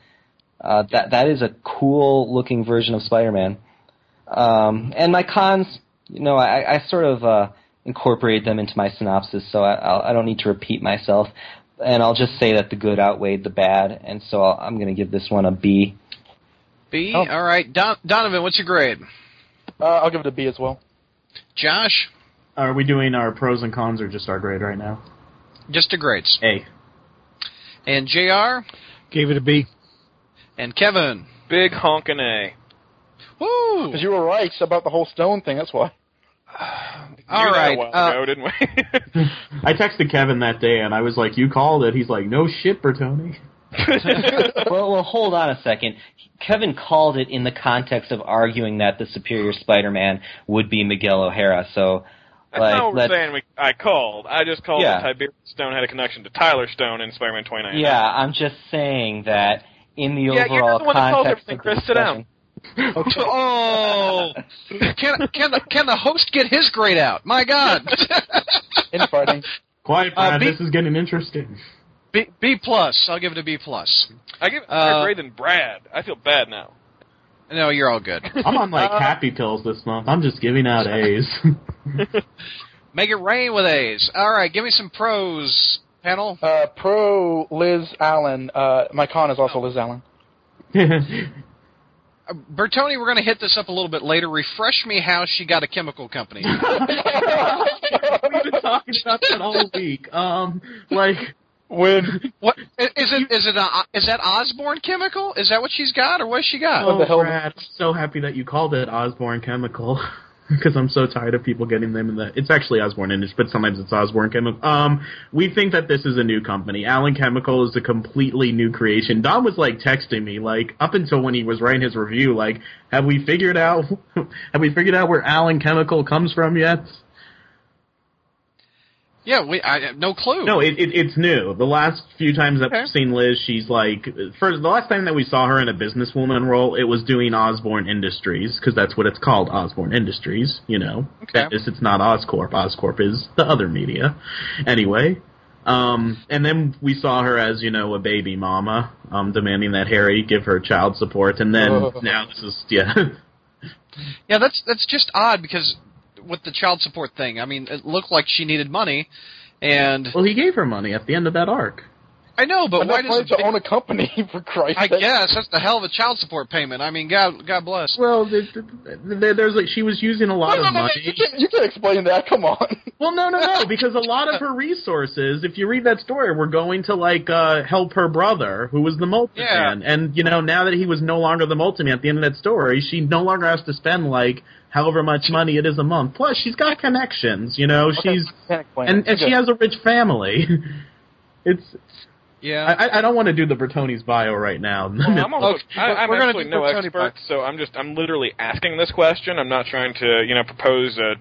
Uh, that that is a cool looking version of Spider-Man. Um, and my cons, you know, I, I sort of uh, incorporated them into my synopsis, so I, I'll, I don't need to repeat myself. And I'll just say that the good outweighed the bad, and so I'll, I'm going to give this one a B. B. Oh. All right, Don- Donovan, what's your grade? Uh, I'll give it a B as well. Josh, Are we doing our pros and cons or just our grade right now? just a grades. A. And Jr. Gave it a B. and Kevin. Big honkin' A. Woo! Because you were right about the whole stone thing. That's why. All Knew that right. a while uh, ago, didn't we? I texted Kevin that day and I was like, "You called it." He's like, "No shit, Bertoni." well, well, hold on a second. Kevin called it in the context of arguing that the superior Spider-Man would be Miguel O'Hara. So, That's not what we're saying. We, I called. I just called Yeah. that Tiberius Stone had a connection to Tyler Stone in Spider-Man 29. yeah, I'm just saying that in the Yeah, you're overall the one that calls context everything, of the Chris. Sit down. Discussion- Oh, can can the can the host get his grade out? My God. Infighting. Quiet, Uh, Brad. B- this is getting interesting. B B plus. I'll give it a B plus. I give it a Uh, grade than Brad. I feel bad now. No, you're all good. I'm on like Uh, happy pills this month. I'm just giving out A's. Make it rain with A's. All right, give me some pros, panel. Uh, pro Liz Allen. Uh, my con is also Liz Allen. Uh, Bertoni, we're going to hit this up a little bit later. Refresh me how she got a chemical company. We've been talking about that all week. Um, like, When what is it? Is it? A, is that Osborn Chemical? Is that what she's got, or what has she got? oh, the hell- Brad, so happy that you called it Osborn Chemical. Because I'm so tired of people getting them in the. It's actually Osborn Industries, but sometimes it's Osborn Chemical. Um, we think that this is a new company. Allen Chemical is a completely new creation. Don was like texting me, like up until when he was writing his review, like, have we figured out, have we figured out where Allen Chemical comes from yet? Yeah, we I have no clue. No, it, it, it's new. The last few times that Okay. we've seen Liz, she's like, first, the last time that we saw her in a businesswoman role, it was doing Osborn Industries, because that's what it's called, Osborn Industries, you know. Okay. That is, it's not Oscorp. Oscorp is the other media. Anyway. Um, and then we saw her as, you know, a baby mama, um, demanding that Harry give her child support, and then Oh. now this is, yeah. Yeah, that's that's just odd because with the child support thing, I mean, it looked like she needed money, and well, he gave her money at the end of that arc. I know, but But why why does to it? own a company for Christ's I sake? guess that's the hell of a child support payment. I mean, God, God bless. Well, there, there, there's like, she was using a lot No, no, of no, money. You can't, you can't explain that. Come on. Well, no, no, no, because a lot of her resources, if you read that story, were going to like uh help her brother, who was the Molten Yeah. Man. And you know, now that he was no longer the Molten Man at the end of that story, she no longer has to spend like however much money it is a month. Plus, she's got connections. You know, Okay, she's and and she has a rich family. it's Yeah. I, I- I don't want to do the Bertoni's bio right now. Well, I'm also, Okay, I, I'm we're gonna actually no Tony expert, Park. so I'm just I'm literally asking this question. I'm not trying to you know propose a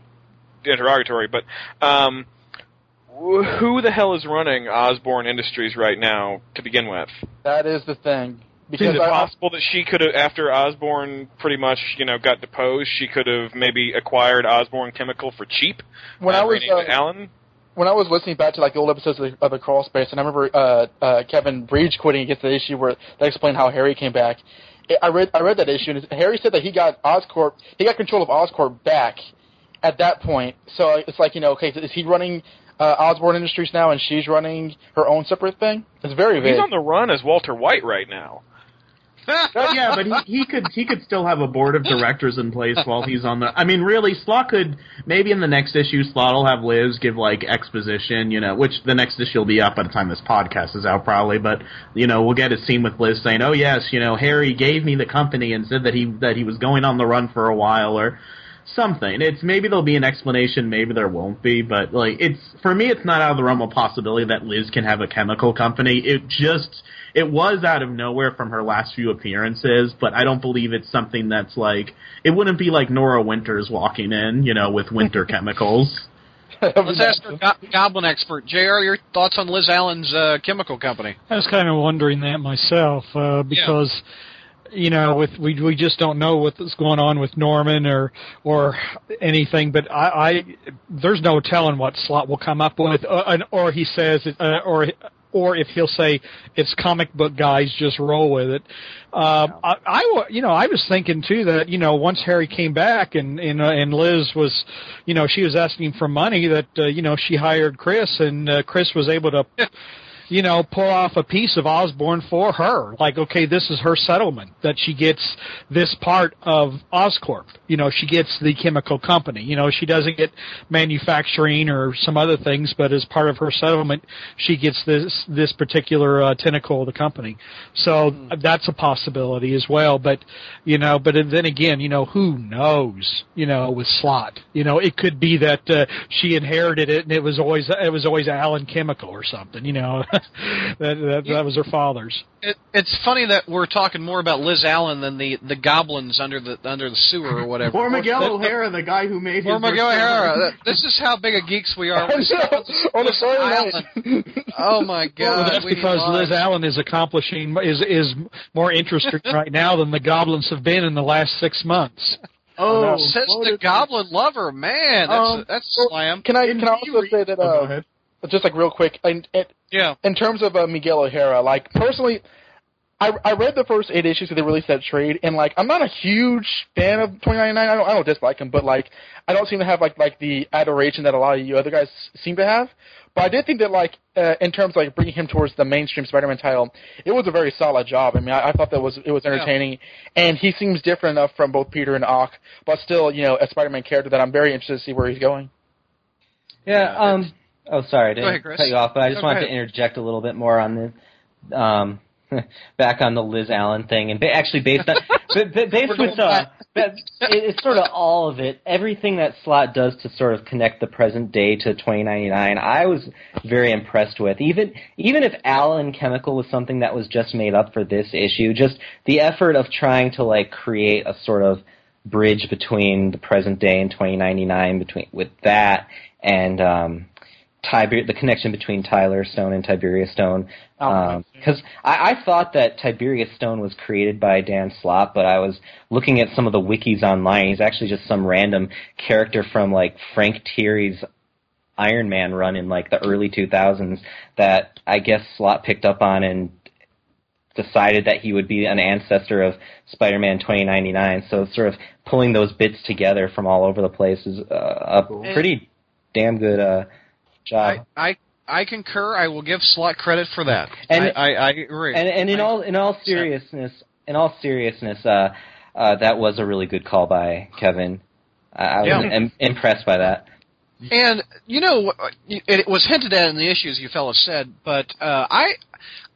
interrogatory, but um, who the hell is running Osborn Industries right now to begin with? That is the thing. Is Because it I, possible that she could have, after Osborn pretty much you know got deposed, she could have maybe acquired Osborn Chemical for cheap? when uh, I was uh, Allen. when I was listening back to like the old episodes of the, of the Crawl Space, and I remember uh, uh, Kevin Breach quitting against the issue where they explained how Harry came back. I- I read I read that issue, and Harry said that he got Oscorp, he got control of Oscorp back at that point. So it's like you know, okay, is he running uh, Osborn Industries now, and she's running her own separate thing? It's very vague. He's on the run as Walter White right now. yeah, but he, he could he could still have a board of directors in place while he's on the. I mean, really, Slott could maybe in the next issue, Slott will have Liz give like exposition, you know, which the next issue will be up by the time this podcast is out, probably. But you know, we'll get a scene with Liz saying, "Oh yes, you know, Harry gave me the company and said that he that he was going on the run for a while," or something. It's maybe there'll be an explanation, maybe there won't be, but like it's for me, it's not out of the realm of possibility that Liz can have a chemical company. It just it was out of nowhere from her last few appearances, but I don't believe it's something that's like it wouldn't be like Norah Winters walking in, you know, with winter chemicals. Let's ask our go- goblin expert, Jr. Your thoughts on Liz Allen's uh, chemical company? I was kind of wondering that myself uh, because you know with we we just don't know what's going on with Norman or or anything. But I, I there's no telling what Slott will come up with, uh, and- or he says uh, or. Or if he'll say it's comic book guys, just roll with it. Um, I, I, wa- you know, I was thinking too that you know once Harry came back and and, uh, and Liz was, you know, she was asking for money that uh, you know she hired Chris and uh, Chris was able to you know, pull off a piece of Osborn for her. Like, okay, this is her settlement that she gets this part of Oscorp. You know, she gets the chemical company. You know, she doesn't get manufacturing or some other things, but as part of her settlement, she gets this this particular uh, tentacle of the company. So that's a possibility as well. But you know, but then again, you know, who knows? You know, with Slott, you know, it could be that uh, she inherited it and it was always it was always Allen Chemical or something. You know, that, that that was her father's. It, it's funny that we're talking more about Liz Allen than the, the goblins under the under the sewer or whatever. Or Miguel O'Hara, the guy who made Or his Miguel first O'Hara. This is how big a geeks we are. on a Liz Friday Allen. night. Oh my God! well, that's because lied. Liz Allen is accomplishing is is more interesting right now than the goblins have been in the last six months. Oh, Says what the Goblin Lover, man. That's Um, that's well, slam. Can I can I also say that Oh, go uh, ahead. Just like real quick, in, in, Yeah. in terms of uh, Miguel O'Hara, like personally, I I read the first eight issues that they released that trade, and like I'm not a huge fan of 2099. I don't I don't dislike him, but like I don't seem to have like like the adoration that a lot of you other guys seem to have. But I did think that like uh, in terms of like bringing him towards the mainstream Spider-Man title, it was a very solid job. I mean, I, I thought that was it was entertaining, and he seems different enough from both Peter and Ock, but still, you know, a Spider-Man character that I'm very interested to see where he's going. Yeah. Um. Oh, sorry to Go ahead, cut you off, but I just wanted to interject a little bit more on the, um, back on the Liz Allen thing, and ba- actually based on, based with uh, that, it's sort of all of it. Everything that Slott does to sort of connect the present day to 2099, I was very impressed with. Even even if Allen Chemical was something that was just made up for this issue, just the effort of trying to like create a sort of bridge between the present day and 2099 between with that and um Tiber- the connection between Tyler Stone and Tiberius Stone. Because I, I thought that Tiberius Stone was created by Dan Slott, but I was looking at some of the wikis online. He's actually just some random character from like Frank Tieri's Iron Man run in like the early 2000s that I guess Slott picked up on and decided that he would be an ancestor of Spider-Man 2099. So sort of pulling those bits together from all over the place is uh, a pretty damn good uh, job. I, I I concur. I will give Slott credit for that. And- I, I, I agree. and and in I- all in all seriousness, in all seriousness, uh, uh, that was a really good call by Kevin. I, I was Yeah. im- impressed by that. And you know, it it was hinted at in the issues you fellas said, but uh, I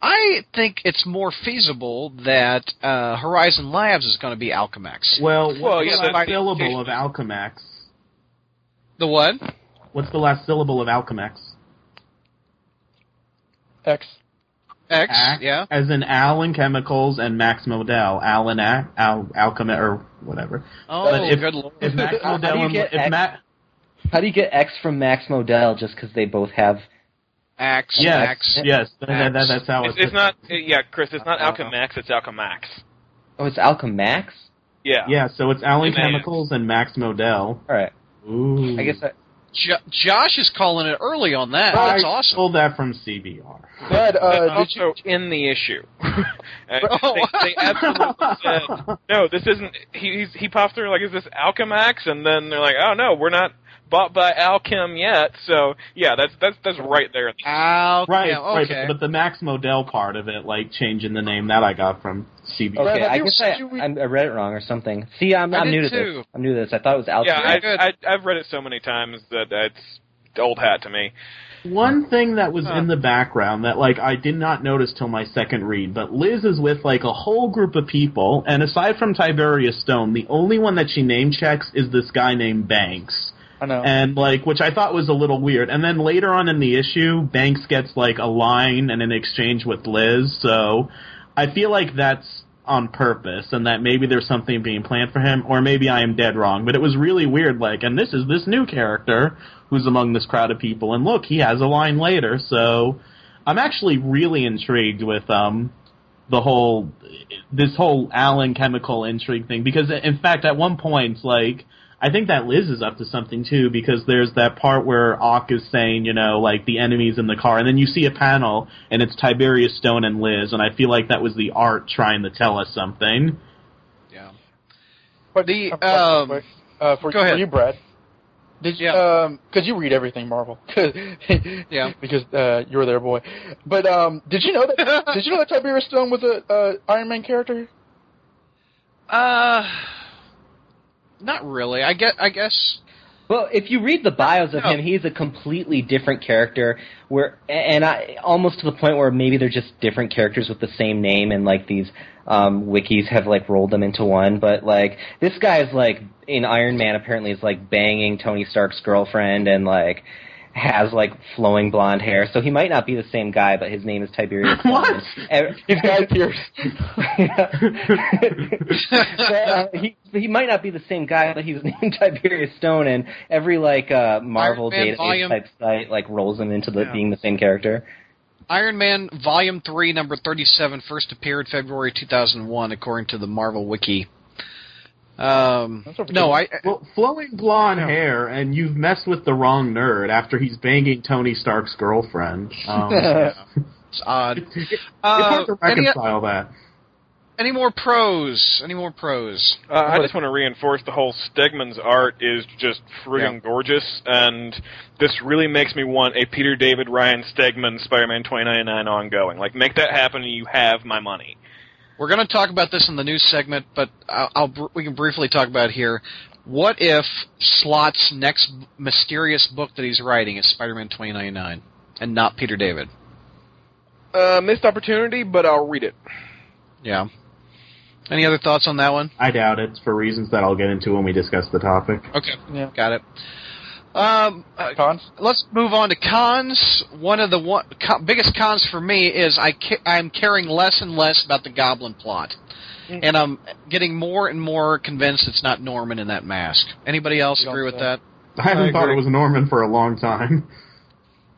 I think it's more feasible that uh, Horizon Labs is going to be Alchemax. Well, what's Well, yeah, last that's- syllable of Alchemax? The what? What's the last syllable of Alchemax? X. X. Act, Yeah. As in Allen Chemicals and Max Modell. Allen Al, Al Alchema or whatever. Oh, But if- good lord. If Max How do Modell you and get if X- Matt How do you get X from Max Modell just because they both have? Axe. yes Axe. yes that, that, that- that's how It's, it's, it's not. Yeah, Chris. It's not uh, uh, Alchemax. It's Alchemax. Oh, it's Alchemax. Yeah. yeah so it's Allen And Chemicals and Max Modell. All right. Ooh. I guess I, Jo- Josh is calling it early on that. That's I awesome. Pulled that from CBR. But, uh, did you, in the issue. Uh, Oh. they, they absolutely said, no, this isn't. He he's, he popped through like, is this Alchemax? And then they're like, oh no, we're not bought by Alchem yet. So yeah, that's that's that's right there. Al- Right, yeah, right. okay. But, but the Max Modell part of it, like changing the name, that I got from CBR. okay. have I guess I, read- I'm- read it wrong or something. See, I'm, I I'm did new to too. this. I'm new to this. I thought it was Alchemax. Yeah, I, I, I've read it so many times that it's old hat to me. One thing that was Huh. in the background that like I did not notice till my second read, but Liz is with like a whole group of people, and aside from Tiberius Stone, the only one that she name checks is this guy named Banks. Know. And like which I thought was a little weird. And then later on in the issue, Banks gets like a line and an exchange with Liz, so I feel like that's on purpose and that maybe there's something being planned for him, or maybe I am dead wrong. But it was really weird, like, and this is this new character who's among this crowd of people, and look, he has a line later, so I'm actually really intrigued with um the whole this whole Allen chemical intrigue thing because in fact at one point like I think that Liz is up to something too because there's that part where Ock is saying, you know, like the enemies in the car, and then you see a panel and it's Tiberius Stone and Liz, and I feel like that was the art trying to tell us something. yeah. But The, uh, um, quick, uh, for, go ahead. for you, Brad. Did you? Yeah. Um, because you read everything Marvel. Yeah. Because uh, you were there, boy. But um, did you know that? did you know that Tiberius Stone was a uh, Iron Man character? Uh, not really. I get. I guess. Well, if you read the bios of No. him, he's a completely different character. Where and I almost to the point where maybe they're just different characters with the same name, and like these um, wikis have like rolled them into one. But like this guy is like in Iron Man apparently is like banging Tony Stark's girlfriend and like has like flowing blonde hair. So he might not be the same guy, but his name is Tiberius. Stone. What? And- He's Guy Pearce. uh, he he might not be the same guy, but he was named Tiberius Stone, and every like uh, Marvel Iron database volume- type site like rolls him into the Yeah. being the same character. Iron Man Volume 3, number 37, first appeared February 2001, according to the Marvel Wiki. Um, That's what we no, did. I. Well, flowing blonde hair, and you've messed with the wrong nerd after he's banging Tony Stark's girlfriend. Um, It's odd. it's Uh, hard to any, reconcile that. any more pros? Any more pros? Uh, I just want to reinforce the whole Stegman's art is just friggin' gorgeous, and this really makes me want a Peter David Ryan Stegman Spider-Man 2099 ongoing. Like, make that happen, and you have my money. We're going to talk about this in the news segment, but I'll, I'll we can briefly talk about it here. What if Slott's next mysterious book that he's writing is Spider-Man 2099 and not Peter David? Uh, missed opportunity, but I'll read it. Yeah. Any other thoughts on that one? I doubt it for reasons that I'll get into when we discuss the topic. Okay, Yeah. got it. Um, uh, Cons? let's move on to cons. One of the one, co- biggest cons for me is I ca- I'm caring less and less about the Goblin plot, and I'm getting more and more convinced it's not Norman in that mask. Anybody else You agree with say. that? I haven't I thought it was Norman for a long time.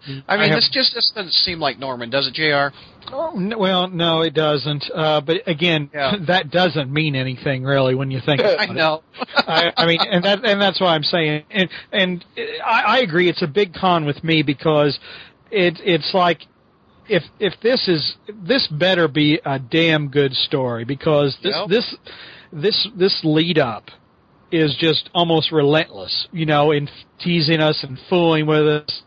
I mean, I have- this just this doesn't seem like Norman, does it, Jr.? Oh, n- well, no, it doesn't. Uh, but again, Yeah. that doesn't mean anything really when you think. About I know. I, I mean, and that and that's why I'm saying, and and I, I agree. It's a big con with me because it it's like if if this is this better be a damn good story because this Yep. this this this lead up is just almost relentless, you know, in teasing us and fooling with us.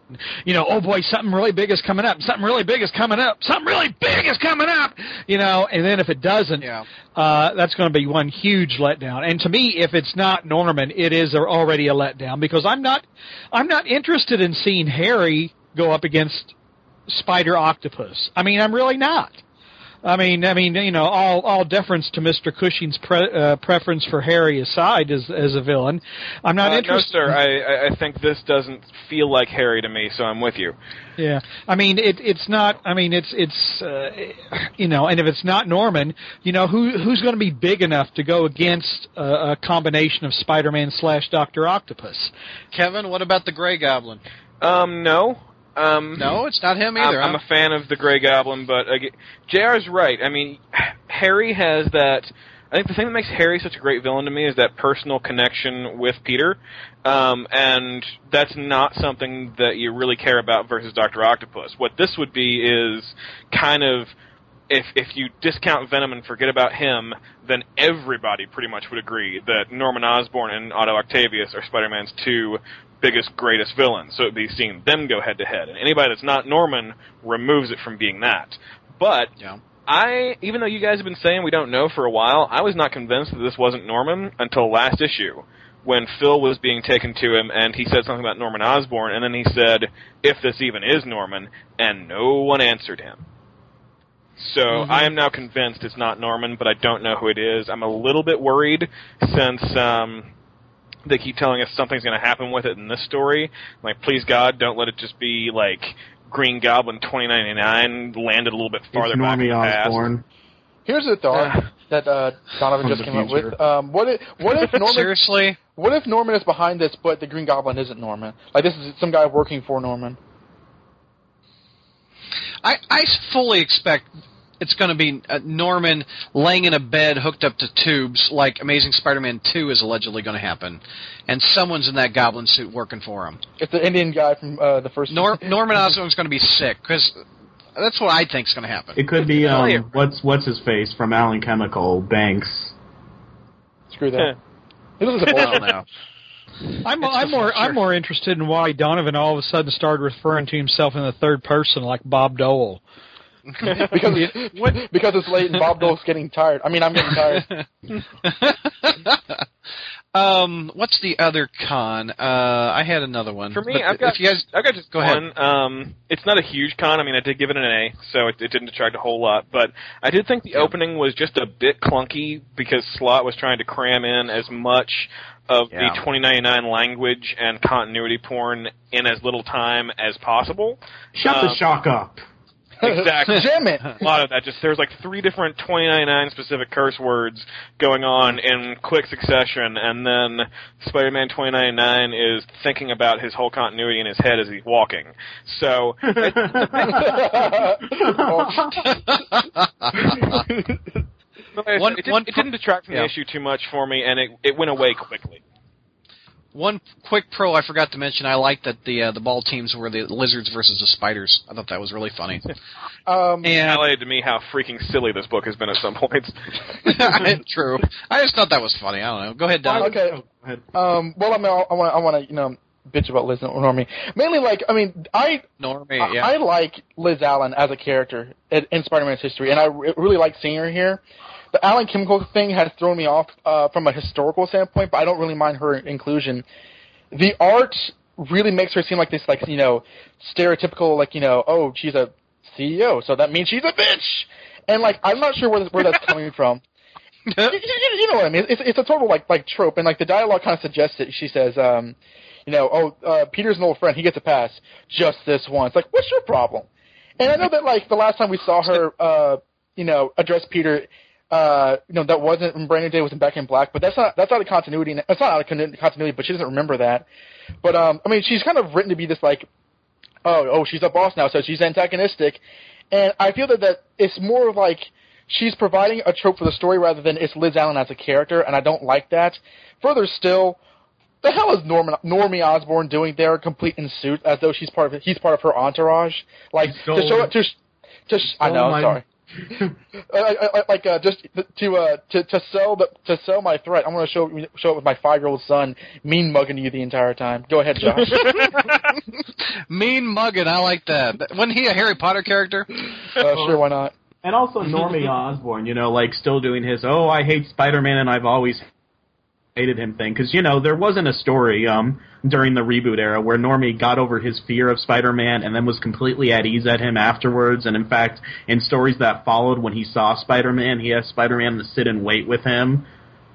You know, oh boy, something really big is coming up. Something really big is coming up. Something really big is coming up. You know, and then if it doesn't, Yeah. uh, that's going to be one huge letdown. And to me, if it's not Norman, it is already a letdown because I'm not, I'm not interested in seeing Harry go up against Spider Octopus. I mean, I'm really not. I mean, I mean, you know, all all deference to Mr. Cushing's pre, uh, preference for Harry aside as as a villain, I'm not Uh, no, interested. sir. I, I- I think this doesn't feel like Harry to me, so I'm with you. Yeah, I mean it. It's not. I mean it's it's uh, you know, and if it's not Norman, you know who who's going to be big enough to go against a, a combination of Spider-Man slash Doctor Octopus? Kevin, what about the Gray Goblin? Um, no. Um, No, it's not him I'm, either. I'm a fan of the Grey Goblin, but uh, JR's right. I mean, Harry has that. I think the thing that makes Harry such a great villain to me is that personal connection with Peter, um, and that's not something that you really care about versus Doctor Octopus. What this would be is kind of if if you discount Venom and forget about him, then everybody pretty much would agree that Norman Osborn and Otto Octavius are Spider-Man's two biggest, greatest villains. So it'd be seeing them go head to head, and anybody that's not Norman removes it from being that. But Yeah. I, even though you guys have been saying we don't know for a while, I was not convinced that this wasn't Norman until last issue. When Phil was being taken to him and he said something about Norman Osborn, and then he said, if this even is Norman, and no one answered him. So I am now convinced it's not Norman, but I don't know who it is. I'm a little bit worried since um, they keep telling us something's going to happen with it in this story. Like, please God, don't let it just be like Green Goblin 2099 landed a little bit farther it's back in Normie the past. Osborn. Here's a thought that uh, Donovan From just the came up with. Um, what if what if Norman Seriously? what if Norman is behind this, but the Green Goblin isn't Norman? Like this is some guy working for Norman. I, I fully expect it's going to be uh, Norman laying in a bed hooked up to tubes like Amazing Spider-Man 2 is allegedly going to happen. And someone's in that goblin suit working for him. It's the Indian guy from uh, the first. Nor- Norman Osborn's going to be sick because that's what I think is going to happen. It could be Oh, yeah. um, what's what's his face from Allen Chemical Banks. Screw that. This is a I bullshit. don't. I'm It's I'm more. I'm more interested in why Donovan all of a sudden started referring to himself in the third person like Bob Dole. because because it's late and Bob Dole's getting tired. I mean, I'm getting tired. um, what's the other con? Uh, I had another one. For me, But I've got if you guys I've got just Go ahead. one. Um, it's not a huge con. I mean, I did give it an A, so it, it didn't detract a whole lot. But I did think the opening was just a bit clunky because Slott was trying to cram in as much of Yeah. the 2099 language and continuity porn in as little time as possible. Shut Um, the shock up. Exactly. Damn it! a lot of that. Just there's like three different 2099 specific curse words going on in quick succession, and then Spider-Man 2099 is thinking about his whole continuity in his head as he's walking. So it, but like I said, One- it, didn't, one it didn't detract from yeah. the issue too much for me, and it it went away quickly. One quick pro I forgot to mention. I like that the uh, the ball teams were the lizards versus the spiders. I thought that was really funny. Um, It And highlighted to me how freaking silly this book has been at some points. true. I just thought that was funny. I don't know. Go ahead, Don. okay. Oh, go ahead. Um, well, I mean, I want, I want to, you know, bitch about Liz Normie. Mainly, like, I mean, I, Normie, I, yeah. I like Liz Allen as a character in, in Spider-Man's history, and I re- really like seeing her here. The Allen Chemical thing has thrown me off uh, from a historical standpoint, but I don't really mind her inclusion. The art really makes her seem like this, like you know, stereotypical, like you know, oh, she's a CEO, so that means she's a bitch, and like I'm not sure where where that's coming from. you, you- you know what I mean? It's it's a total like like trope, and like the dialogue kind of suggests it. She says, um, you know, oh, uh, Peter's an old friend. He gets a pass just this once. Like, what's your problem? And I know that like the last time we saw her, uh, you know, address Peter, uh, you know, that wasn't in Brand New Day, was in Back in Black. But that's not that's not a continuity. That's not out of con- continuity. But she doesn't remember that. But um, I mean, she's kind of written to be this like oh, oh, she's a boss now, so she's antagonistic. And I feel that, that it's more of like she's providing a trope for the story rather than it's Liz Allen as a character, and I don't like that. Further still, the hell is Norman, Normie Osborn doing there, complete in suit, as though she's part of he's part of her entourage? Like to show to, to I know, my- sorry. I, I, I- like uh, just to uh to to sell the to sell my threat, I'm going to show show it with my five year old son mean mugging you the entire time. Go ahead, Josh. Mean mugging, I like that. Wasn't he a Harry Potter character? uh, sure, why not? And also Normie Osborn, you know, like still doing his "Oh, I hate Spider-Man and I've always hated him" thing because you know there wasn't a story um during the reboot era where Normie got over his fear of Spider-Man and then was completely at ease at him afterwards. And in fact, in stories that followed, when he saw Spider-Man, he asked Spider-Man to sit and wait with him.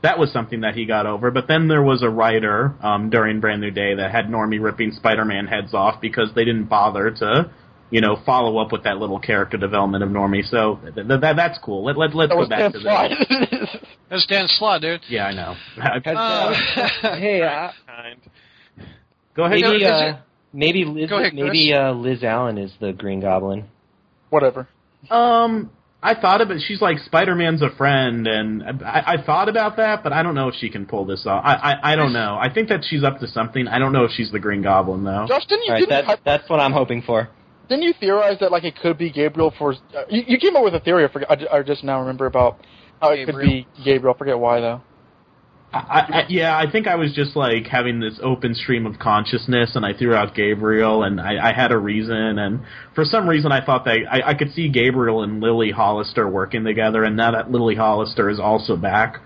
That was something that he got over. But then there was a writer um, during Brand New Day that had Normie ripping Spider-Man heads off because they didn't bother to you know, follow up with that little character development of Normie. So th- th- that that's cool. Let let let's That go back Dan to that. That's Dan Slott, dude. Yeah, I know. Uh, hey, uh, go ahead. maybe is uh, maybe Liz, Go ahead, maybe uh, Liz Allen is the Green Goblin. Whatever. Um, I thought of it. She's like Spider-Man's a friend, and I, I thought about that, but I don't know if she can pull this off. I, I I don't know. I think that she's up to something. I don't know if she's the Green Goblin though. Josh, didn't you All right, didn't, that, that's what I'm hoping for. Didn't you theorize that like it could be Gabriel for? Uh, you, you came up with a theory. I, forget, I, I just now remember about how it could be Gabriel. I forget why though. I, I, yeah, I think I was just like having this open stream of consciousness, and I threw out Gabriel, and I, I had a reason, and for some reason I thought that I, I could see Gabriel and Lily Hollister working together, and now that Lily Hollister is also back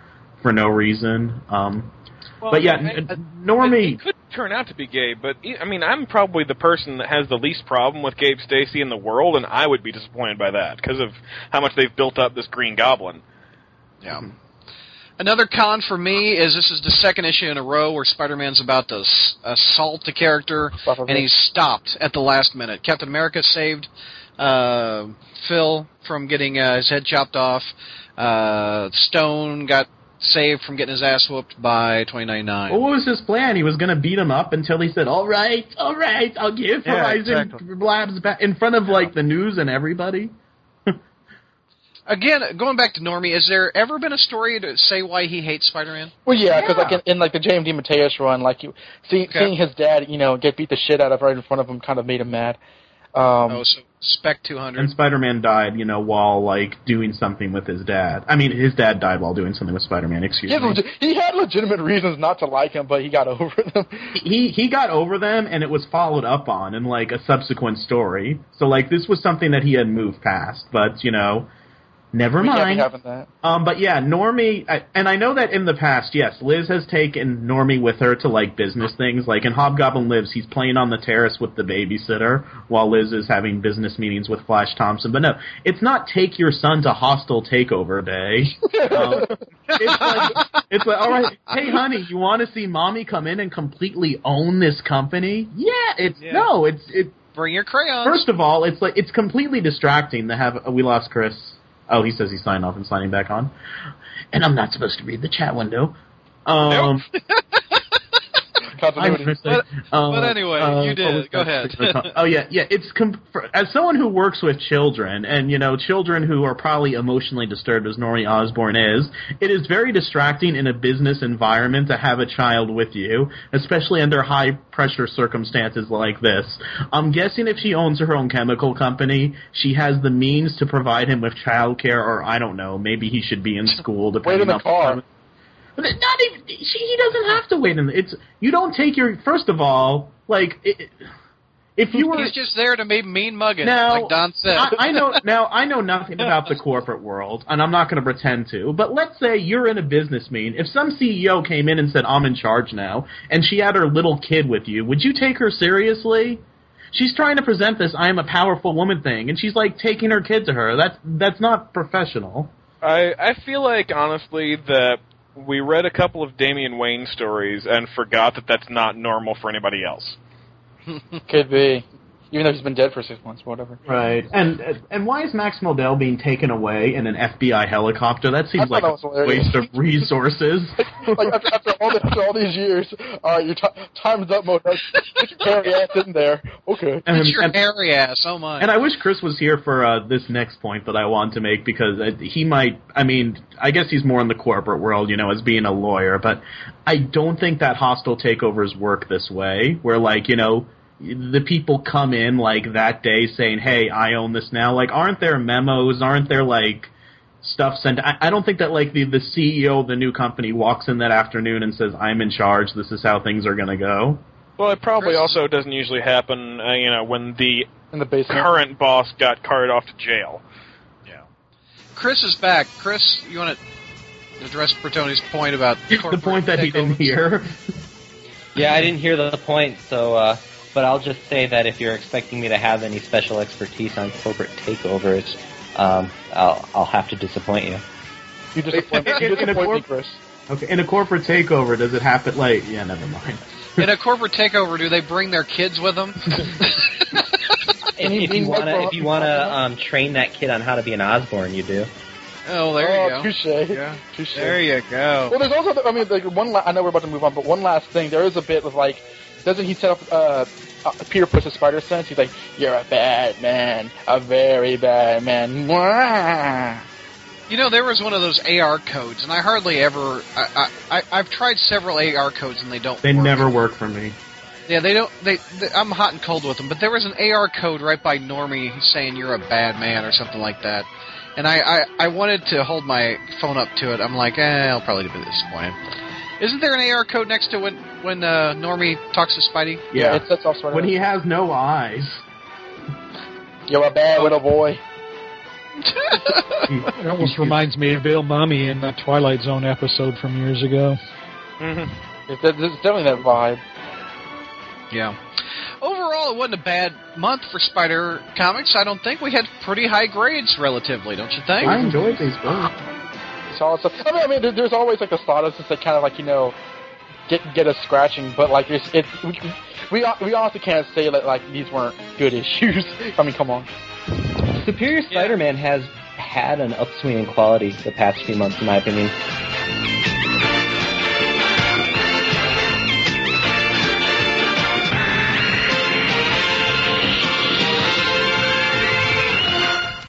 for no reason. Um, Well, but yeah, I- n- I- Normie. It could turn out to be gay, but I mean, I'm probably the person that has the least problem with Gabe Stacy in the world, and I would be disappointed by that because of how much they've built up this Green Goblin. Yeah. Another con for me is this is the second issue in a row where Spider-Man's about to s- assault the character, and he's stopped at the last minute. Captain America saved uh, Phil from getting uh, his head chopped off. Uh, Stone got saved from getting his ass whooped by 2099. What was his plan? He was going to beat him up until he said, "All right, all right, I'll give Yeah, Horizon exactly. Labs back in front of like the news and everybody." Again, going back to Normie, has there ever been a story to say why he hates Spider-Man? Well, yeah, because Yeah. like in, in like the J.M. DeMatteis run, like you see, Okay. seeing his dad, you know, get beat the shit out of right in front of him, kind of made him mad. Um, oh, so Spec 200. And Spider-Man died, you know, while like doing something with his dad. I mean, his dad died while doing something with Spider-Man. Excuse he, had me. legi- he had legitimate reasons not to like him, but he got over them. he he got over them and it was followed up on in like a subsequent story. So like this was something that he had moved past, but you know, never we can't be mind. having that. Um, but yeah, Normie, I, and I know that in the past, yes, Liz has taken Normie with her to like business things. Like in Hobgoblin Lives, he's playing on the terrace with the babysitter while Liz is having business meetings with Flash Thompson. But no, it's not take your son to hostile takeover day. Um, it's like, it's like, all right, hey honey, you want to see mommy come in and completely own this company? Yeah, it's Yeah. no, it's it. Bring your crayons. First of all, it's like it's completely distracting to have. uh, we lost Chris. Oh, he says he's signing off and signing back on. And I'm not supposed to read the chat window. Um, Continuity. I'm But- um, but anyway, uh, you did. Go ahead. oh yeah, yeah. It's com- for, as someone who works with children, and you know, children who are probably emotionally disturbed, as Norrie Osborn is. It is very distracting in a business environment to have a child with you, especially under high pressure circumstances like this. I'm guessing if she owns her own chemical company, she has the means to provide him with childcare, or I don't know, maybe he should be in school. Wait Depending in the on car. But it- not even she. He doesn't have to wait. In the, it's you don't take your first of all like it, if you were He's just there to be mean mugging, now like Don said. I, I know now I know nothing about the corporate world, and I'm not going to pretend to. But let's say you're in a business meeting. If some CEO came in and said, "I'm in charge now," and she had her little kid with you, would you take her seriously? She's trying to present this "I am a powerful woman" thing, and she's like taking her kid to her. That's that's not professional. I I feel like honestly that we read a couple of Damian Wayne stories and forgot that that's not normal for anybody else. Could be. Even though he's been dead for six months, whatever. Right. And and why is Max Modell being taken away in an FBI helicopter? That seems like that a hilarious. waste of resources. like after, after all the, after all these years, all right, your ti time's up, Mo. Put your hairy ass in there. Okay. And, Get your and- hairy ass. Oh my. and I wish Chris was here for uh, this next point that I want to make because uh, he might. I mean, I guess he's more in the corporate world, you know, as being a lawyer. But I don't think that hostile takeovers work this way, where like you know the people come in like that day saying, "Hey, I own this now." Like, aren't there memos? Aren't there like stuff sent? I, I don't think that like the the CEO of the new company walks in that afternoon and says, "I'm in charge. This is how things are going to go." Well, it probably Chris- also doesn't usually happen, uh, you know, when the In the basement. current boss got carted off to jail. Yeah. Chris is back. Chris, you want to address Bertoni's point about the point that he didn't hear. Yeah, I didn't hear the point, so uh, but I'll just say that if you're expecting me to have any special expertise on corporate takeovers, um, I'll I'll have to disappoint you. You disappoint, In- you in a disappoint me, Chris. Okay, in a corporate takeover, does it happen like? Yeah, never mind. In a corporate takeover, do they bring their kids with them? If, if you wanna if you wanna um, train that kid on how to be an Osborn, you do. oh, there oh, you go. touche. Yeah. Touche. There you go. Well, there's also, I mean, like one. La- I know we're about to move on, but one last thing. There is a bit of like, doesn't he set up? Uh, uh, Peter puts a spider sense. He's like, "You're a bad man, a very bad man." Mwah. You know, there was one of those AR codes, and I hardly ever. I, I, I I've tried several AR codes, and they don't. They work. never work for me. Yeah, they don't. They, they. I'm hot and cold with them, but there was an AR code right by Normie saying you're a bad man or something like that, and I, I, I wanted to hold my phone up to it. I'm like, eh, I'll probably be disappointed. Isn't there an AR code next to when when uh, Normie talks to Spidey? Yeah. it sets off spider. when he has no eyes. You're a bad little boy. It almost reminds me of Bill Mumy in that Twilight Zone episode from years ago. It's, it's definitely that vibe. Yeah. Overall, it wasn't a bad month for Spider Comics. I don't think we had pretty high grades relatively, don't you think? I enjoyed these books. Solid stuff. I mean, I mean, there's always like the sawdust that kind of like you know get get us scratching, but like it's it's we we, we honestly can't say that like these weren't good issues. I mean, come on. Superior Spider-Man has had an upswing in quality the past few months, in my opinion.